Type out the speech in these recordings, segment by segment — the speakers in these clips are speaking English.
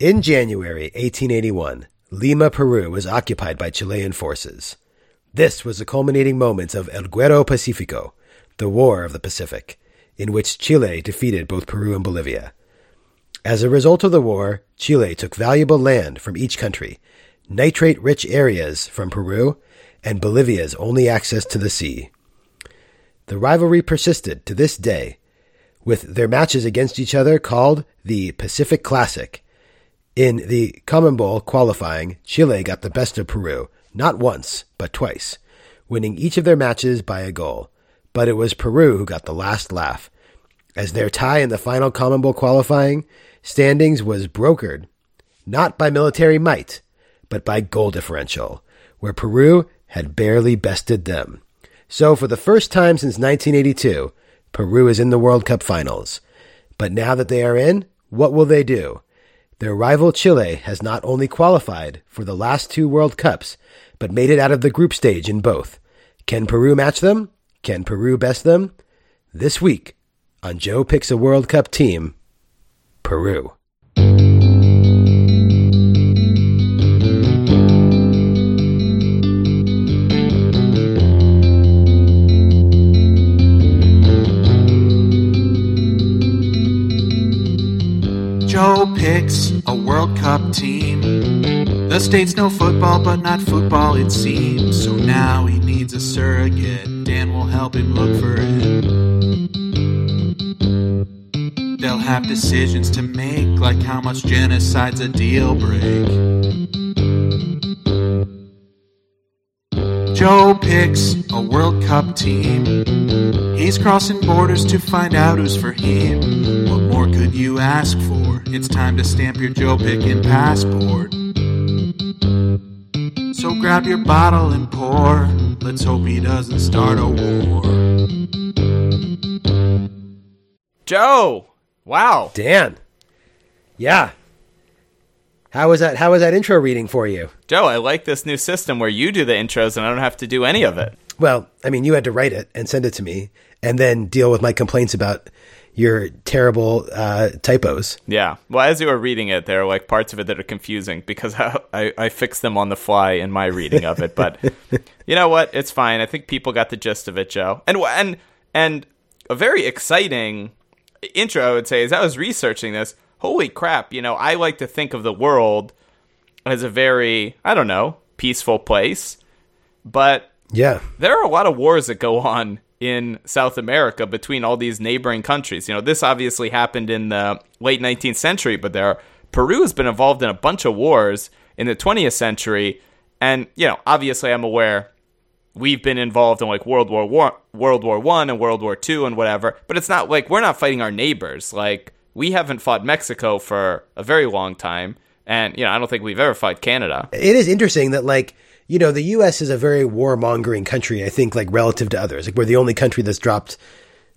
In January 1881, Lima, Peru was occupied by Chilean forces. This was the culminating moment of El Guerra Pacifico, the War of the Pacific, in which Chile defeated both Peru and Bolivia. As a result of the war, Chile took valuable land from each country, nitrate rich areas from Peru, and Bolivia's only access to the sea. The rivalry persisted to this day, with their matches against each other called the Pacific Classic. In the CONMEBOL qualifying, Chile got the best of Peru, not once, but twice, winning each of their matches by a goal. But it was Peru who got the last laugh, as their tie in the final CONMEBOL qualifying standings was brokered, not by military might, but by goal differential, where Peru had barely bested them. So, for the first time since 1982, Peru is in the World Cup finals. But now that they are in, what will they do? Their rival Chile has not only qualified for the last two World Cups, but made it out of the group stage in both. Can Peru match them? Can Peru best them? This week on Joe Picks a World Cup Team, Peru. Joe picks a World Cup team. The states know football, but not football, it seems. So now he needs a surrogate. Dan will help him look for it. They'll have decisions to make, like how much genocide's a deal break. Joe picks a World Cup team. He's crossing borders to find out who's for him. What more could you ask for? It's time to stamp your Joe picking passport. So grab your bottle and pour. Let's hope he doesn't start a war. Joe! Wow. Dan. Yeah. How was that how was that intro reading for you? Joe, I like this new system where you do the intros and I don't have to do any of it. Well, I mean, you had to write it and send it to me and then deal with my complaints about your terrible uh, typos. Yeah. Well, as you were reading it, there are like parts of it that are confusing because I, I, I fixed them on the fly in my reading of it. But you know what? It's fine. I think people got the gist of it, Joe. And and and a very exciting intro, I would say, as I was researching this. Holy crap! You know, I like to think of the world as a very I don't know peaceful place, but Yeah. there are a lot of wars that go on in South America between all these neighboring countries. You know, this obviously happened in the late 19th century, but there Peru has been involved in a bunch of wars in the 20th century, and you know, obviously, I'm aware we've been involved in like World War War, World War One, and World War Two, and whatever. But it's not like we're not fighting our neighbors. Like we haven't fought Mexico for a very long time, and you know, I don't think we've ever fought Canada. It is interesting that like you know the U.S. is a very warmongering country. I think like relative to others, like we're the only country that's dropped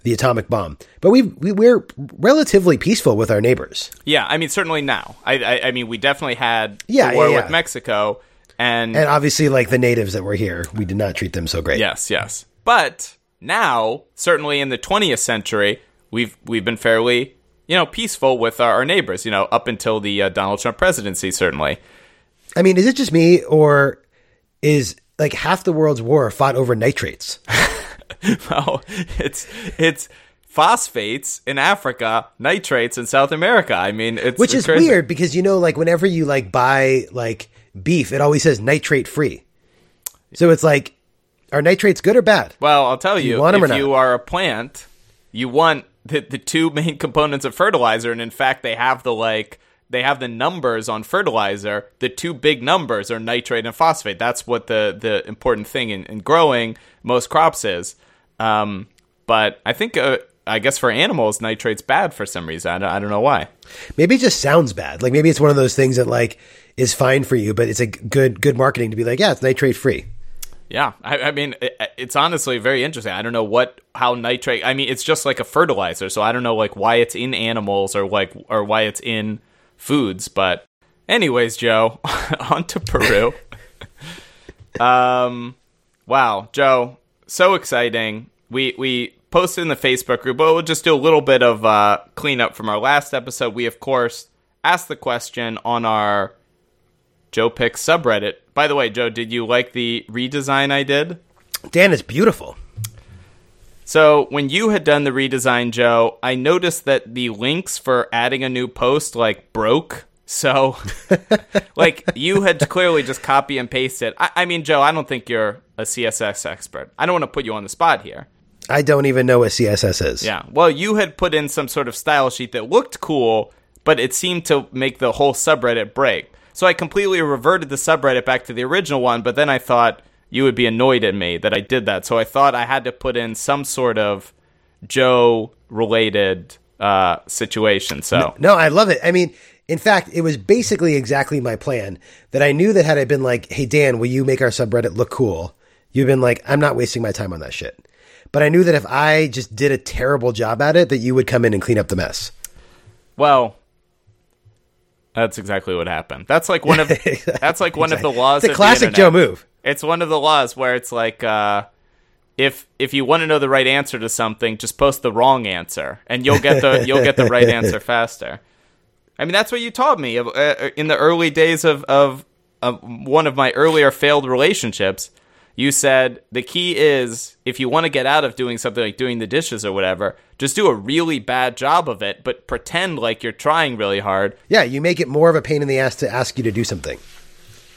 the atomic bomb, but we, we we're relatively peaceful with our neighbors. Yeah, I mean, certainly now. I, I, I mean, we definitely had Yeah, the war yeah, yeah. with Mexico, and, And obviously, like the natives that were here, we did not treat them so great. yes, yes. But now, certainly in the 20th century, we've we've been fairly, you know, peaceful with our, our neighbors. You know, up until the uh, Donald Trump presidency, certainly. I mean, is it just me or is like half the world's war fought over nitrates? well, it's it's phosphates in Africa, nitrates in South America. I mean, it's Which it's is crazy. weird because you know, like whenever you like buy like beef, it always says nitrate free. So it's like, are nitrates good or bad? Well, I'll tell you, or if not? you are a plant, you want the, the two main components of fertilizer, and in fact, they have the like they have the numbers on fertilizer. The two big numbers are nitrate and phosphate. That's what the the important thing in, in growing most crops is. Um, but I think, uh, I guess for animals, nitrate's bad for some reason. I don't, I don't know why. Maybe it just sounds bad. Like maybe it's one of those things that like is fine for you, but it's a good good marketing to be like, yeah, it's nitrate free. Yeah, I, I mean, it, it's honestly very interesting. I don't know what how nitrate. I mean, it's just like a fertilizer, so I don't know like why it's in animals or like or why it's in foods. But anyways, Joe, on to Peru. um, wow, Joe, so exciting. We we posted in the Facebook group, but we'll just do a little bit of uh, cleanup from our last episode. We of course asked the question on our Joe Pick subreddit. By the way, Joe, did you like the redesign I did? Dan is beautiful. So when you had done the redesign, Joe, I noticed that the links for adding a new post like broke. So, like you had clearly just copy and pasted. I, I mean, Joe, I don't think you're a CSS expert. I don't want to put you on the spot here. I don't even know what CSS is. Yeah. Well, you had put in some sort of style sheet that looked cool, but it seemed to make the whole subreddit break. So I completely reverted the subreddit back to the original one, but then I thought you would be annoyed at me that I did that. So I thought I had to put in some sort of Joe related uh, situation. So No, I love it. I mean, in fact, it was basically exactly my plan that I knew that had I been like, hey, Dan, will you make our subreddit look cool? You've been like, I'm not wasting my time on that shit. But I knew that if I just did a terrible job at it, that you would come in and clean up the mess. Well, that's exactly what happened. That's like one of that's like one of the laws. It's a classic. Joe move. It's one of the laws where it's like uh, if if you want to know the right answer to something, just post the wrong answer, and you'll get the you'll get the right answer faster. I mean, that's what you taught me uh, in the early days of, of of one of my earlier failed relationships. You said the key is if you want to get out of doing something like doing the dishes or whatever, just do a really bad job of it, but pretend like you're trying really hard. Yeah, you make it more of a pain in the ass to ask you to do something.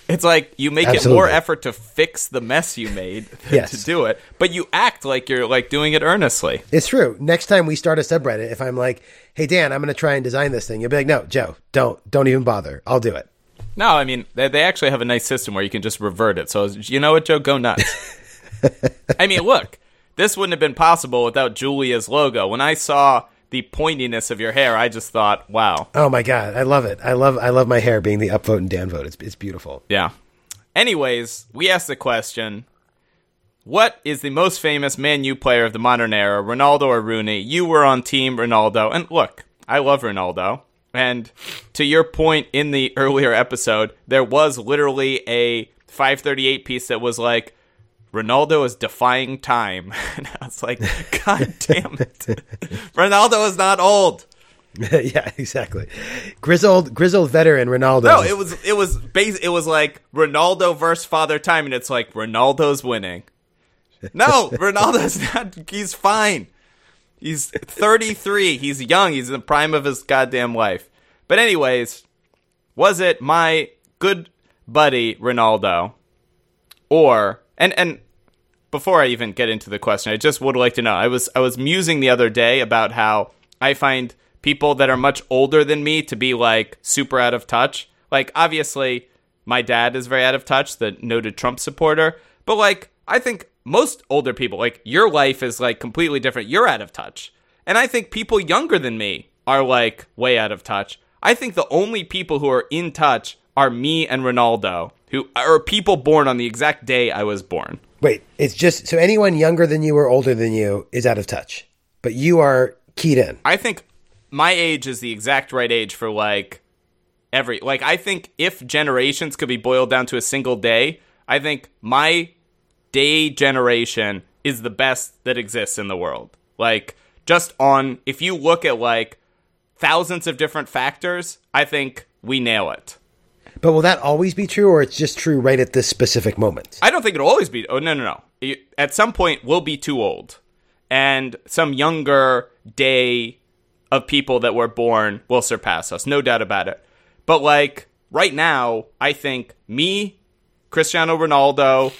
It's like you make it more effort to fix the mess you made than Yes. to do it, but you act like you're like doing it earnestly. It's true. Next time we start a subreddit, if I'm like, "Hey Dan, I'm going to try and design this thing," you'll be like, "No, Joe, don't, don't even bother. I'll do it." No, I mean they, they actually have a nice system where you can just revert it. So you know what, Joe, go nuts. I mean, look, this wouldn't have been possible without Julia's logo. When I saw the pointiness of your hair, I just thought, wow, Oh my god, I love it. I love, I love my hair being the upvote and downvote. It's, it's beautiful. yeah. Anyways, we asked the question. What is the most famous Man U player of the modern era, Ronaldo or Rooney? You were on team Ronaldo. And look, I love Ronaldo. And to your point in the earlier episode, there was literally a 538 piece that was like, Ronaldo is defying time. And I was like, God damn it. Ronaldo is not old. yeah, exactly. Grizzled, grizzled veteran Ronaldo. No, it was it was base it was like Ronaldo versus Father Time, and it's like Ronaldo's winning. No, Ronaldo's not. He's fine. He's 33. He's young. He's in the prime of his goddamn life. But anyways, was it my good buddy Ronaldo, or and and before I even get into the question, I just would like to know. I was I was musing the other day about how I find people that are much older than me to be like super out of touch. Like obviously, my dad is very out of touch, the noted Trump supporter, but like I think most older people, like your life is like completely different. You're out of touch. And I think people younger than me are like way out of touch. I think the only people who are in touch are me and Ronaldo, who are people born on the exact day I was born. Wait, it's just so anyone younger than you or older than you is out of touch, but you are keyed in. I think my age is the exact right age for like every like I think if generations could be boiled down to a single day, I think my day generation is the best that exists in the world. Like just on if you look at like thousands of different factors, I think we nail it. But will that always be true, or it's just true right at this specific moment? I don't think it'll always be. Oh no, no, no. At some point, we'll be too old, and some younger day of people that were born will surpass us, no doubt about it. But like right now, I think me, Cristiano Ronaldo,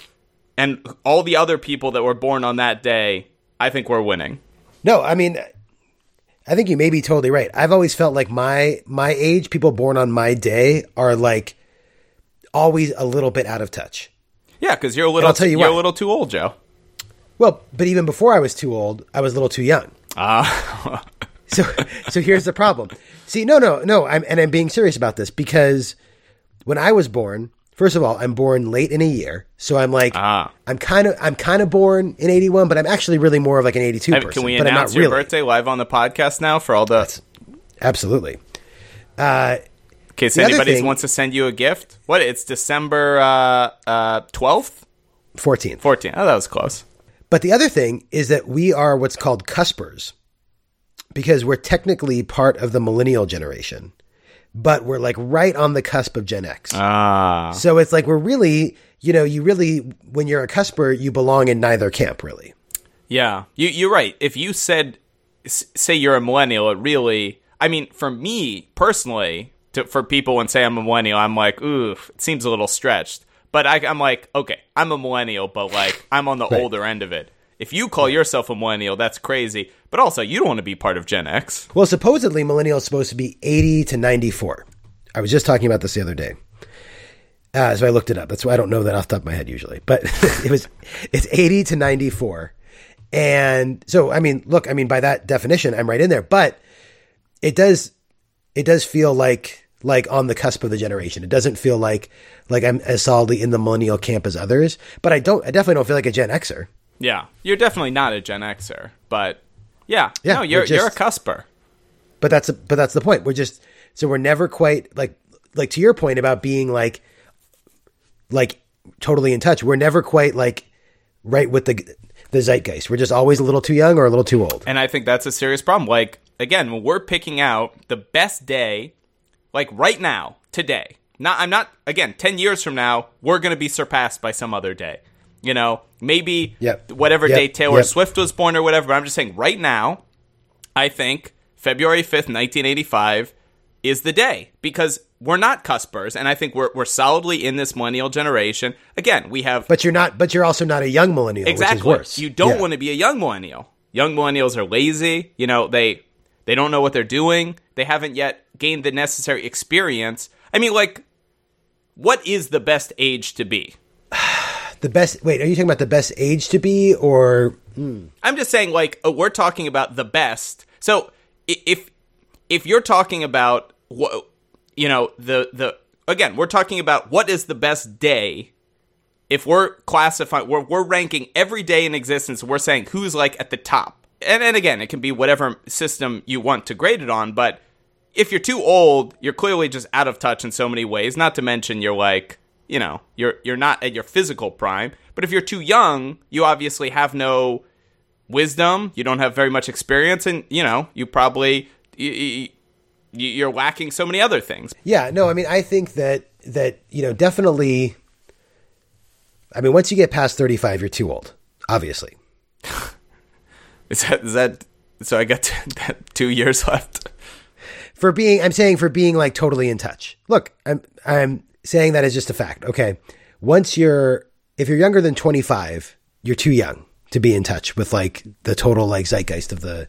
and all the other people that were born on that day, I think we're winning. No, I mean, I think you may be totally right. I've always felt like my my age, people born on my day, are like always a little bit out of touch. Yeah, because you're a little. I'll tell you you're what. a little too old, Joe. Well, but even before I was too old, I was a little too young. Ah, So, so here's the problem. See, no, no, no. I'm and I'm being serious about this because when I was born, first of all, I'm born late in a year, so I'm like, Ah. I'm kind of, I'm kind of born in '81, but I'm actually really more of like an '82 person. can we but announce your really. birthday live on the podcast now for all the? Absolutely. In case anybody thing- wants to send you a gift. What? It's December uh, uh, 12th? 14th. 14th. Oh, that was close. But the other thing is that we are what's called cuspers because we're technically part of the millennial generation. But we're like right on the cusp of Gen X. Ah. so it's like we're really, you know, you really when you're a cusper, you belong in neither camp really. Yeah, you, you're right. If you said, say you're a millennial, it really, I mean, for me personally, to, for people when say I'm a millennial, I'm like, ooh, it seems a little stretched. But I, I'm like, okay, I'm a millennial, but like, I'm on the Right. older end of it. If you call yourself a millennial, that's crazy. But also, you don't want to be part of Gen X. Well, supposedly millennial is supposed to be 80 to 94. I was just talking about this the other day. Uh, so I looked it up. That's why I don't know that off the top of my head usually. But it was it's 80 to 94. And so I mean, look, I mean by that definition, I'm right in there, but it does it does feel like like on the cusp of the generation. It doesn't feel like like I'm as solidly in the millennial camp as others, but I don't I definitely don't feel like a Gen Xer. Yeah, you're definitely not a Gen Xer, but yeah, Yeah, no, you're we're you're a just- cusper. but that's but that's the point. We're just so we're never quite like like to your point about being like like totally in touch. We're never quite like right with the the zeitgeist. We're just always a little too young or a little too old. And I think that's a serious problem. Like, again, when we're picking out the best day, like right now, today, not, I'm not, again, 10 years from now, we're going to be surpassed by some other day. You know, maybe Yep. whatever Yep. day Taylor Yep. Swift was born or whatever, but I'm just saying right now, I think February 5th, 1985 is the day because we're not cuspers. And I think we're, we're solidly in this millennial generation. Again, we have But you're not. But you're also not a young millennial, exactly. which is worse. You don't Yeah. want to be a young millennial. Young millennials are lazy. You know, they they don't know what they're doing. They haven't yet gained the necessary experience. I mean, like, what is the best age to be? the best. Wait, are you talking about the best age to be, or I'm just saying, like, uh, we're talking about the best. So if if you're talking about what you know, the the again, we're talking about what is the best day. If we're classifying, we're we're ranking every day in existence. We're saying who's like at the top, and and again, it can be whatever system you want to grade it on. But if you're too old, you're clearly just out of touch in so many ways. Not to mention you're like, you know, you're you're not at your physical prime. But if you're too young, you obviously have no wisdom. You don't have very much experience, and you know, you probably you, you, you're lacking so many other things. yeah, no. I mean, I think that that you know definitely. I mean, once you get past thirty five, you're too old. Obviously, Is that is that? So I got two years left. for being I'm saying for being like totally in touch. Look, I'm I'm saying that is just a fact. Okay. Once you're if you're younger than 25, you're too young to be in touch with like the total like zeitgeist of the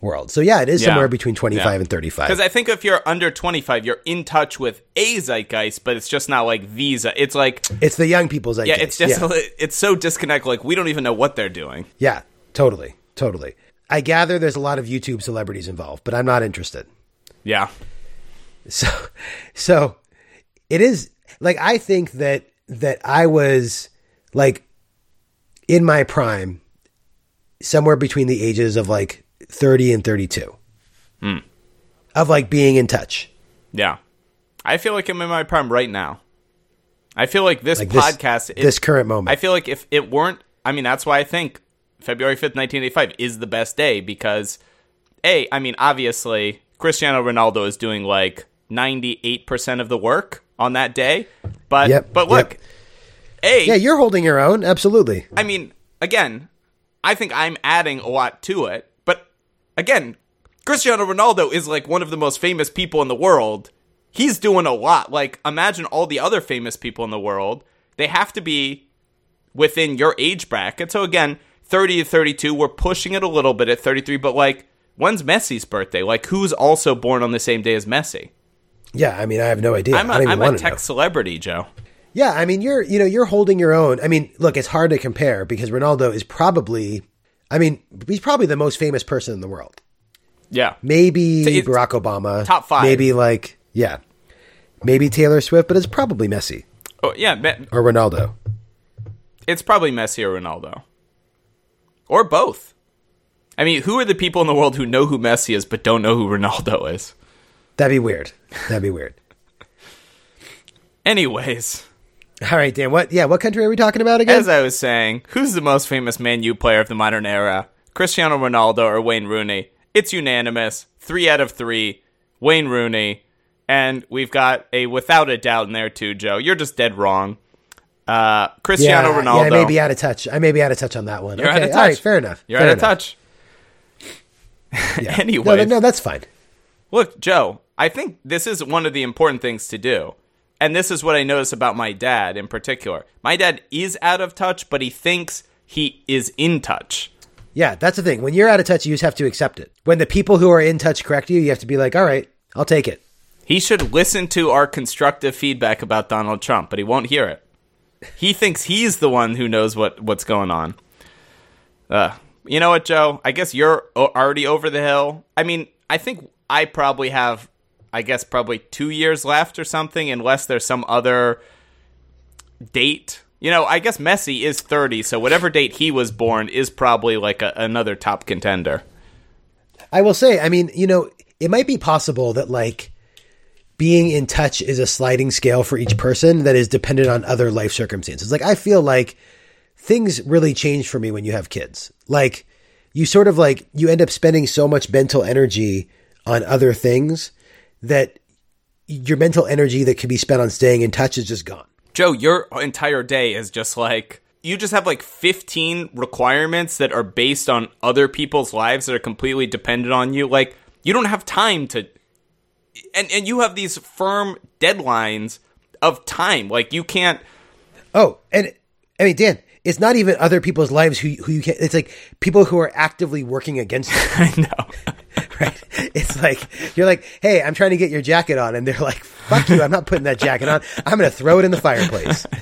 world. So yeah, it is Yeah. somewhere between 25 Yeah. and 35. Because I think if you're under 25, you're in touch with a zeitgeist, but it's just not like Visa. It's like, it's the young people's zeitgeist. yeah, it's just, yeah. it's so disconnected. Like, we don't even know what they're doing. Yeah, totally. Totally. I gather there's a lot of YouTube celebrities involved, but I'm not interested. Yeah. So, so it is like I think that that I was like in my prime, somewhere between the ages of like 30 and 32, Hmm. of like being in touch. Yeah. I feel like I'm in my prime right now. I feel like this Like this- podcast, it- this current moment. I feel like if it weren't, I mean, that's why I think February 5th, 1985 is the best day because, A, I mean, obviously, Cristiano Ronaldo is doing like 98% of the work on that day. But, Yep, but look, yep. A, Yeah, you're holding your own. Absolutely. I mean, again, I think I'm adding a lot to it, but again, Cristiano Ronaldo is like one of the most famous people in the world. He's doing a lot. Like, imagine all the other famous people in the world. They have to be within your age bracket. So again, 30 to 32, we're pushing it a little bit at 33, but like, when's Messi's birthday? Like, who's also born on the same day as Messi? Yeah, I mean, I have no idea. I'm a, I I'm a tech know. celebrity, Joe. Yeah, I mean, you're you know you're holding your own. I mean, look, it's hard to compare because Ronaldo is probably, I mean, he's probably the most famous person in the world. Yeah. Maybe it's Barack Obama, top five. Maybe like yeah, maybe Taylor Swift, but it's probably Messi Oh, yeah. Me- or Ronaldo. It's probably Messi or Ronaldo. Or both. I mean, who are the people in the world who know who Messi is but don't know who Ronaldo is? That'd be weird. That'd be weird. Anyways, All right, Dan. What? Yeah, what country are we talking about again? as I was saying, who's the most famous Man U player of the modern era? Cristiano Ronaldo or Wayne Rooney? It's unanimous. Three out of three. Wayne Rooney. And we've got a without a doubt in there too, Joe. You're just dead wrong. Uh, Cristiano yeah, Ronaldo. Yeah, I may be out of touch. I may be out of touch on that one. You're okay, out of touch. all right, fair enough. You're fair out of touch. Yeah. Anyways. no, no, that's fine. Look, Joe, I think this is one of the important things to do. And this is what I notice about my dad in particular. My dad is out of touch, but he thinks he is in touch. Yeah, that's the thing. When you're out of touch, you just have to accept it. When the people who are in touch correct you, you have to be like, all right, I'll take it. He should listen to our constructive feedback about Donald Trump, but he won't hear it. He thinks he's the one who knows what, what's going on. Uh, you know what, Joe? I guess you're already over the hill. I mean, I think I probably have, I guess, probably two years left or something, unless there's some other date. You know, I guess Messi is 30, so whatever date he was born is probably like a, another top contender. I will say, I mean, you know, it might be possible that like being in touch is a sliding scale for each person that is dependent on other life circumstances. Like I feel like things really change for me when you have kids. Like you sort of like you end up spending so much mental energy on other things that your mental energy that could be spent on staying in touch is just gone. Joe, your entire day is just like you just have like 15 requirements that are based on other people's lives that are completely dependent on you. Like you don't have time to and and you have these firm deadlines of time. Like you can't Oh, and I mean, Dan, it's not even other people's lives who who you can't. It's like people who are actively working against you. I know. right? It's like you're like, hey, I'm trying to get your jacket on, and they're like, fuck you, I'm not putting that jacket on. I'm going to throw it in the fireplace.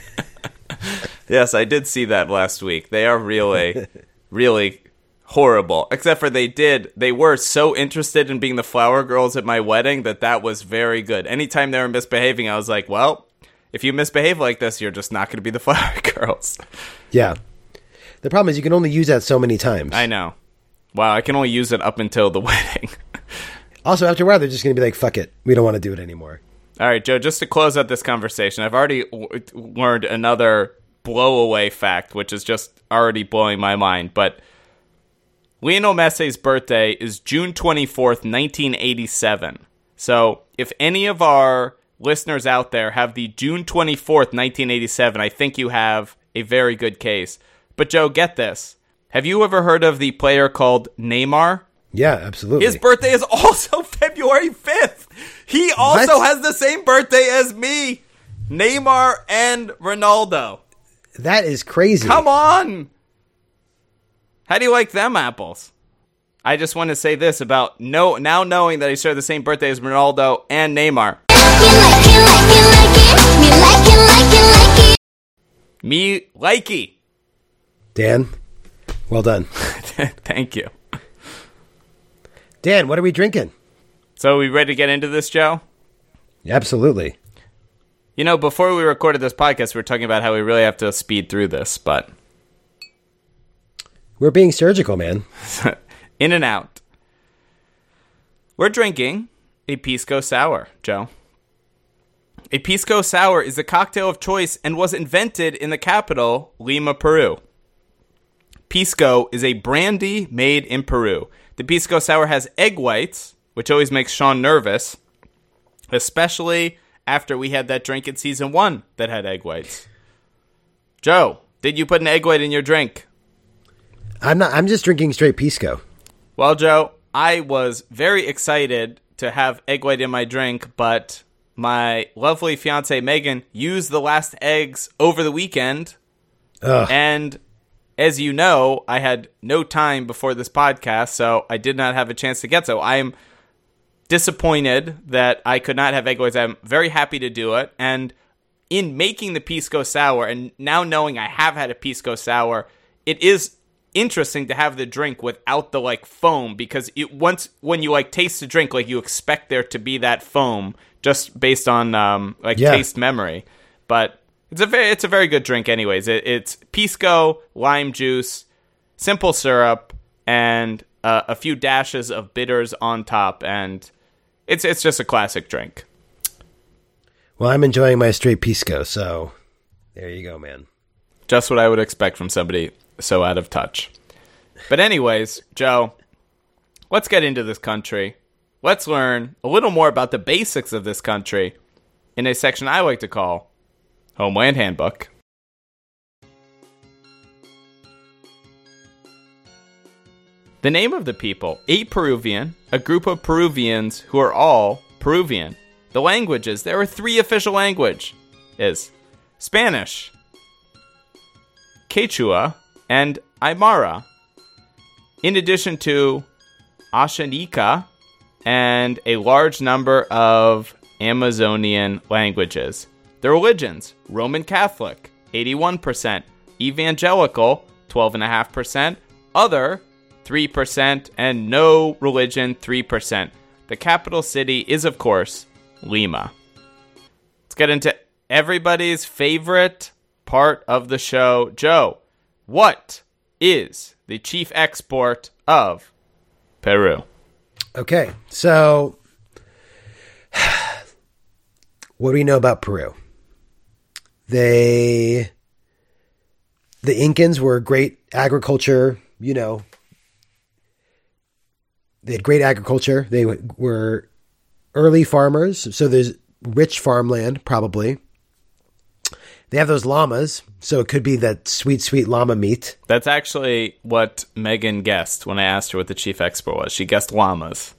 Yes, I did see that last week. They are really really horrible. Except for they did they were so interested in being the flower girls at my wedding that that was very good. Anytime they were misbehaving, I was like, well, if you misbehave like this, you're just not going to be the flower girls. Yeah. The problem is you can only use that so many times. I know. Wow, I can only use it up until the wedding. Also, after a while, they're just going to be like, fuck it, we don't want to do it anymore. All right, Joe, just to close out this conversation, I've already w- learned another blow away fact, which is just already blowing my mind. But Lionel Messi's birthday is June 24th, 1987. So if any of our listeners out there have the June 24th, 1987, I think you have a very good case. But Joe, get this. Have you ever heard of the player called Neymar? Yeah, absolutely. His birthday is also February 5th. He also What? has the same birthday as me. Neymar and Ronaldo. that is crazy. Come on. How do you like them apples? I just want to say this about no now knowing that I shared the same birthday as Ronaldo and Neymar. Me likey. Dan, well done. Thank you. Dan, what are we drinking? So we ready to get into this, Joe? Absolutely. You know, before we recorded this podcast, we were talking about how we really have to speed through this, but We're being surgical, man. in and out. We're drinking a Pisco Sour, Joe. A Pisco Sour is a cocktail of choice and was invented in the capital, Lima, Peru. Pisco is a brandy made in Peru. The Pisco Sour has egg whites, which always makes Sean nervous, especially after we had that drink in season one that had egg whites. Joe, did you put an egg white in your drink? I'm not. I'm just drinking straight pisco. Well, Joe, I was very excited to have egg white in my drink, but my lovely fiance Megan used the last eggs over the weekend. Ugh. And as you know, I had no time before this podcast, so I did not have a chance to get so. I am disappointed that I could not have egg whites. I'm very happy to do it. And in making the pisco sour, and now knowing I have had a pisco sour, it is interesting to have the drink without the like foam because it once when you like taste the drink, like you expect there to be that foam just based on um, like Yeah. taste memory. But it's a very it's a very good drink, anyways. It, it's pisco, lime juice, simple syrup, and uh, a few dashes of bitters on top, and it's it's just a classic drink. Well, I'm enjoying my straight pisco, so there you go, man. Just what I would expect from somebody so out of touch. But anyways, Joe, let's get into this country. Let's learn a little more about the basics of this country in a section I like to call Homeland Handbook. The name of the people, eight Peruvian, a group of Peruvians who are all Peruvian. The languages, there are three official language is Spanish, Quechua, and Aymara. In addition to Ashanika and a large number of Amazonian languages. The religions Roman Catholic, 81%, Evangelical, 12.5%, Other, 3%, and No Religion, 3%. The capital city is, of course, Lima. Let's get into everybody's favorite part of the show. Joe, what is the chief export of Peru? Okay, so what do we know about Peru? They, the Incans were great agriculture, you know, they had great agriculture. They were early farmers, so there's rich farmland, probably. They have those llamas, so it could be that sweet, sweet llama meat. That's actually what Megan guessed when I asked her what the chief export was. She guessed llamas.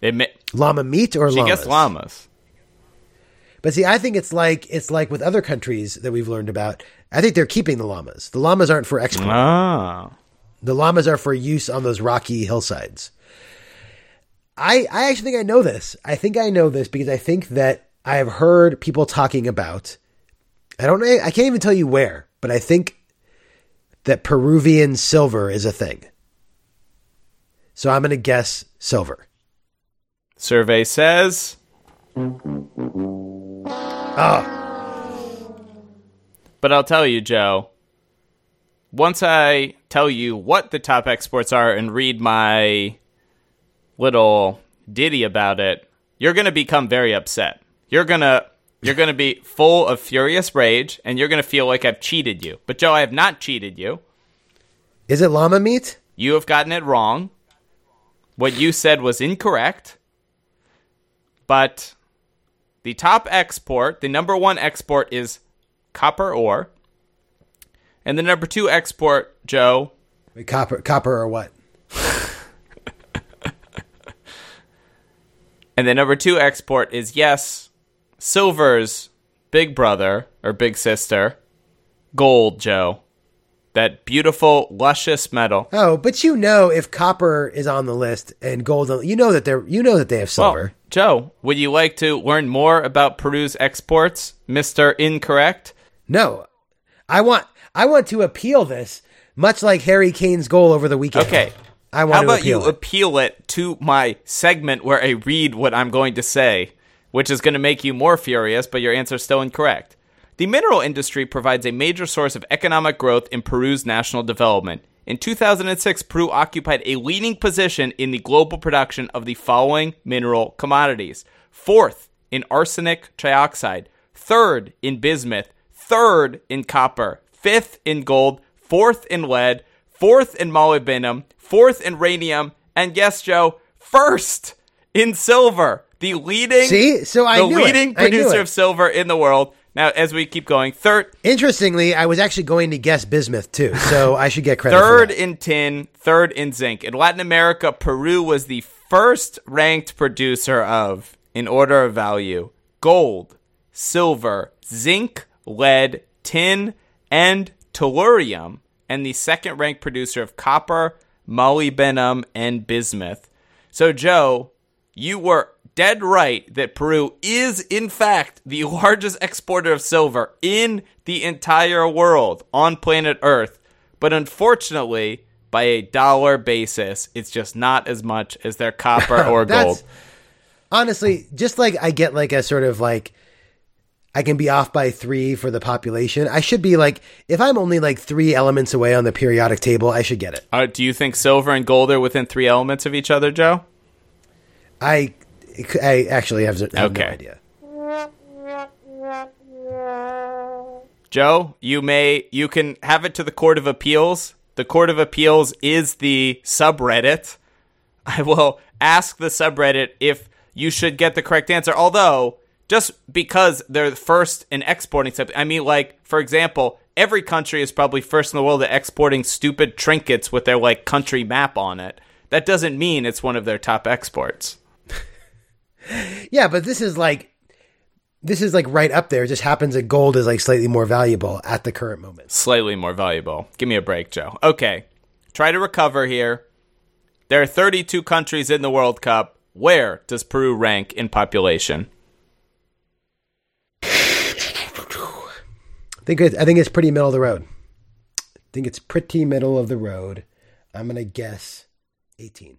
It ma- llama meat or she llamas? guessed llamas. But see, I think it's like it's like with other countries that we've learned about. I think they're keeping the llamas. The llamas aren't for export. Ah. The llamas are for use on those rocky hillsides. I I actually think I know this. I think I know this because I think that I have heard people talking about. I don't know. I can't even tell you where, but I think that Peruvian silver is a thing. So I'm going to guess silver. Survey says Oh, But I'll tell you, Joe, once I tell you what the top exports are and read my little ditty about it, you're going to become very upset. You're going to you're going to be full of furious rage and you're going to feel like I've cheated you. But Joe, I have not cheated you. is it llama meat? You have gotten it wrong. What you said was incorrect. But the top export, the number one export is copper ore. And the number two export, Joe, Wait, Copper, copper or what? and the number two export is, yes, silver's big brother or big sister, gold, Joe. That beautiful, luscious metal. Oh, but you know if copper is on the list and gold, you know that they're you know that they have silver. Well, Joe, would you like to learn more about Peru's exports, Mr. Incorrect? No, I want I want to appeal this, much like Harry Kane's goal over the weekend. Okay. I want How to about appeal you it. appeal it to my segment where I read what I'm going to say, which is going to make you more furious, but your answer is still incorrect. The mineral industry provides a major source of economic growth in Peru's national development. In 2006, Peru occupied a leading position in the global production of the following mineral commodities. Fourth in arsenic trioxide, third in bismuth, third in copper, fifth in gold, fourth in lead, fourth in molybdenum, fourth in radium, and yes, Joe, first in silver. The leading, See? So I the knew it. leading I knew producer it. of silver in the world. Now, as we keep going, third, Interestingly, I was actually going to guess bismuth too, so I should get credit. third for that. in tin, third in zinc. In Latin America, Peru was the first ranked producer of, in order of value, gold, silver, zinc, lead, tin, and tellurium, and the second ranked producer of copper, molybdenum, and bismuth. So, Joe, you were dead right that Peru is, in fact, the largest exporter of silver in the entire world on planet Earth. But unfortunately, by a dollar basis, it's just not as much as their copper or gold. Honestly, just like I get like a sort of like I can be off by three for the population. I should be like if I'm only like three elements away on the periodic table, I should get it. Uh, do you think silver and gold are within three elements of each other, Joe? I I actually have, have no Okay. idea. Joe, you may you can have it to the Court of Appeals. The Court of Appeals is the subreddit I will ask the subreddit if you should get the correct answer. Although, just because they're first in exporting something, I mean, like, for example, every country is probably first in the world at exporting stupid trinkets with their, like, country map on it. That doesn't mean it's one of their top exports. Yeah, but this is like this is like right up there. It just happens that gold is like slightly more valuable at the current moment. Slightly more valuable. Give me a break, Joe. Okay. Try to recover here. There are 32 countries in the World Cup. Where does Peru rank in population? I think it, I think it's pretty middle of the road. I think it's pretty middle of the road. I'm gonna guess 18.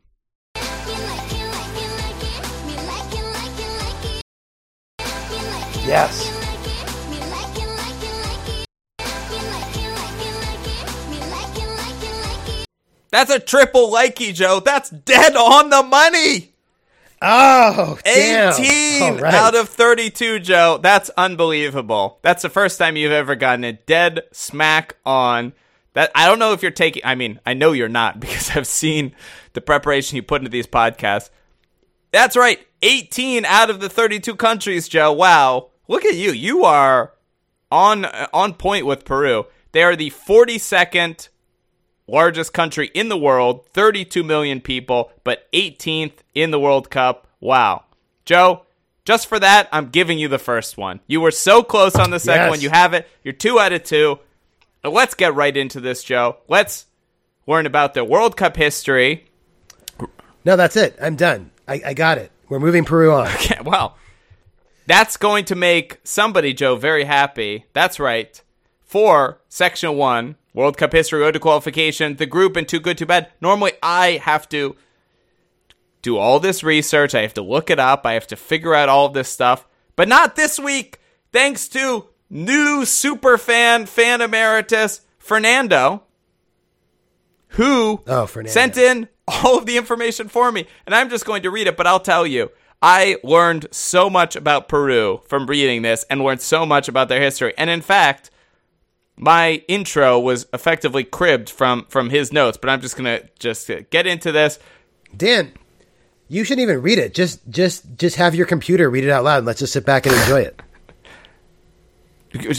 Yes. That's a triple likey, Joe. That's dead on the money. Oh, damn. 18 All right. out of 32, Joe. That's unbelievable. That's the first time you've ever gotten it dead smack on. That I don't know if you're taking I mean, I know you're not because I've seen the preparation you put into these podcasts. That's right. 18 out of the 32 countries, Joe. Wow. Look at you. You are on uh, on point with Peru. They are the 42nd largest country in the world, 32 million people, but 18th in the World Cup. Wow. Joe, just for that, I'm giving you the first one. You were so close on the second Yes. one. You have it. You're two out of two. Now let's get right into this, Joe. Let's learn about the World Cup history. No, that's it. I'm done. I, I got it. We're moving Peru on. Okay, well, that's going to make somebody, Joe, very happy. That's right. For Section 1, World Cup history, road to qualification, the group, and Too Good, Too Bad. Normally, I have to do all this research. I have to look it up. I have to figure out all this stuff. But not this week, thanks to new super fan, fan emeritus, Fernando, who Oh, Fernando. sent in all of the information for me. And I'm just going to read it, but I'll tell you. I learned so much about Peru from reading this and learned so much about their history. And in fact, my intro was effectively cribbed from from his notes, but I'm just going to just get into this. Dan, you shouldn't even read it. Just just just have your computer read it out loud and let's just sit back and enjoy it.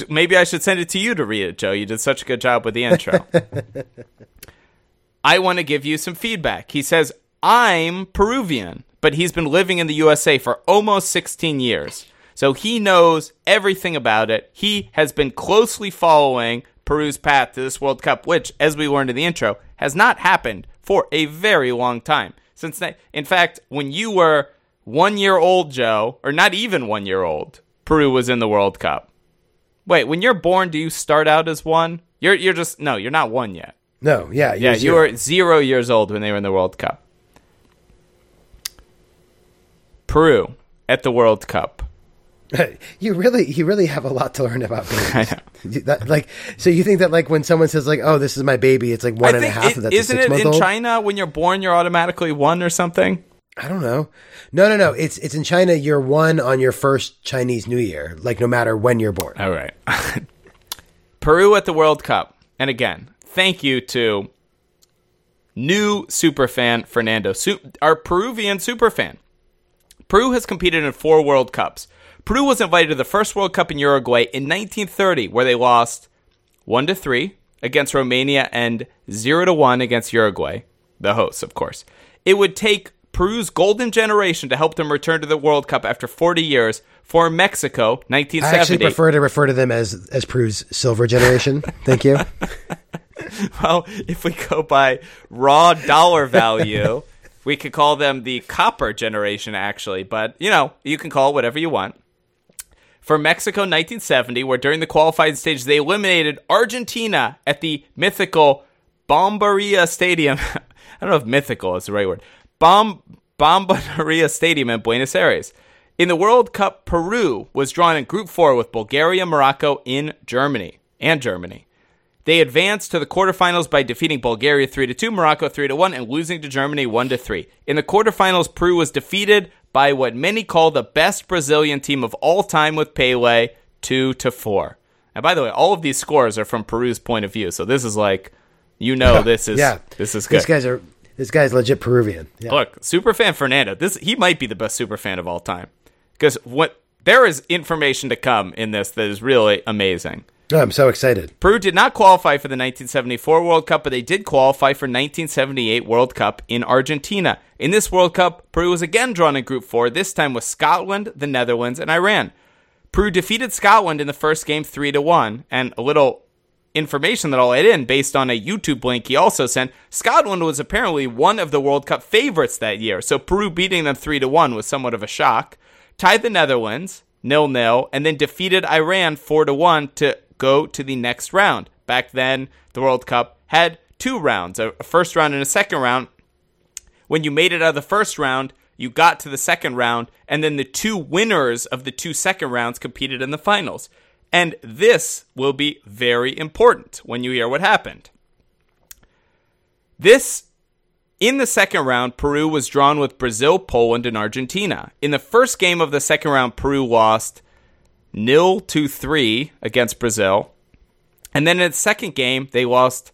Maybe I should send it to you to read it, Joe. You did such a good job with the intro. I want to give you some feedback. He says, I'm Peruvian, but he's been living in the USA for almost 16 years. So he knows everything about it. He has been closely following Peru's path to this World Cup, which, as we learned in the intro, has not happened for a very long time. Since, in fact, when you were one year old, Joe, or not even one year old, Peru was in the World Cup. Wait, when you're born, do you start out as one? You're you're just no, you're not one yet. No, yeah, Yeah, you're you were zero years old when they were in the World Cup. Peru at the World Cup. you really you really have a lot to learn about I babies. know. That- like so you think that like when someone says like oh this is my baby it's like one and a half it- of that's a isn't it in old. China when you're born you're automatically one or something? I don't know. No, no, no. It's it's in China. You're one on your first Chinese New Year, like no matter when you're born. All right. Peru at the World Cup. And again, thank you to new superfan Fernando, our Peruvian superfan. Peru has competed in four World Cups. Peru was invited to the first World Cup in Uruguay in 1930, where they lost 1 to 3 against Romania and 0 to 1 against Uruguay, the hosts, of course. It would take Peru's golden generation to help them return to the World Cup after 40 years for Mexico, 1970. I 1970. actually prefer to refer to them as as Peru's silver generation. Thank you. Well, if we go by raw dollar value, we could call them the copper generation, actually. But, you know, you can call it whatever you want. For Mexico 1970, where during the qualifying stage they eliminated Argentina at the mythical Bombarilla Stadium. I don't know if mythical is the right word. Bom- Bombarilla Stadium in Buenos Aires. In the World Cup, Peru was drawn in Group 4 with Bulgaria, Morocco, in Germany, and Germany. They advanced to the quarterfinals by defeating Bulgaria 3 to 2, Morocco 3 to 1 and losing to Germany 1 to 3. In the quarterfinals, Peru was defeated by what many call the best Brazilian team of all time with Pele 2 to 4. And by the way, all of these scores are from Peru's point of view. So this is like you know this is yeah, this is good. These guys are This guy's legit Peruvian. Yeah. Look, superfan Fernando. This he might be the best superfan of all time because what there is information to come in this that is really amazing. I'm so excited. Peru did not qualify for the 1974 World Cup, but they did qualify for 1978 World Cup in Argentina. In this World Cup, Peru was again drawn in Group 4, this time with Scotland, the Netherlands, and Iran. Peru defeated Scotland in the first game 3 to 1, and a little information that I'll add in based on a YouTube link he also sent. Scotland was apparently one of the World Cup favorites that year, so Peru beating them 3 to 1 was somewhat of a shock. Tied the Netherlands nil nil, and then defeated Iran 4 to 1 to go to the next round. Back then, the World Cup had two rounds a first round and a second round. When you made it out of the first round, you got to the second round, and then the two winners of the two second rounds competed in the finals. And this will be very important when you hear what happened. This, in the second round, Peru was drawn with Brazil, Poland, and Argentina. In the first game of the second round, Peru lost nil to three against Brazil, and then in the second game they lost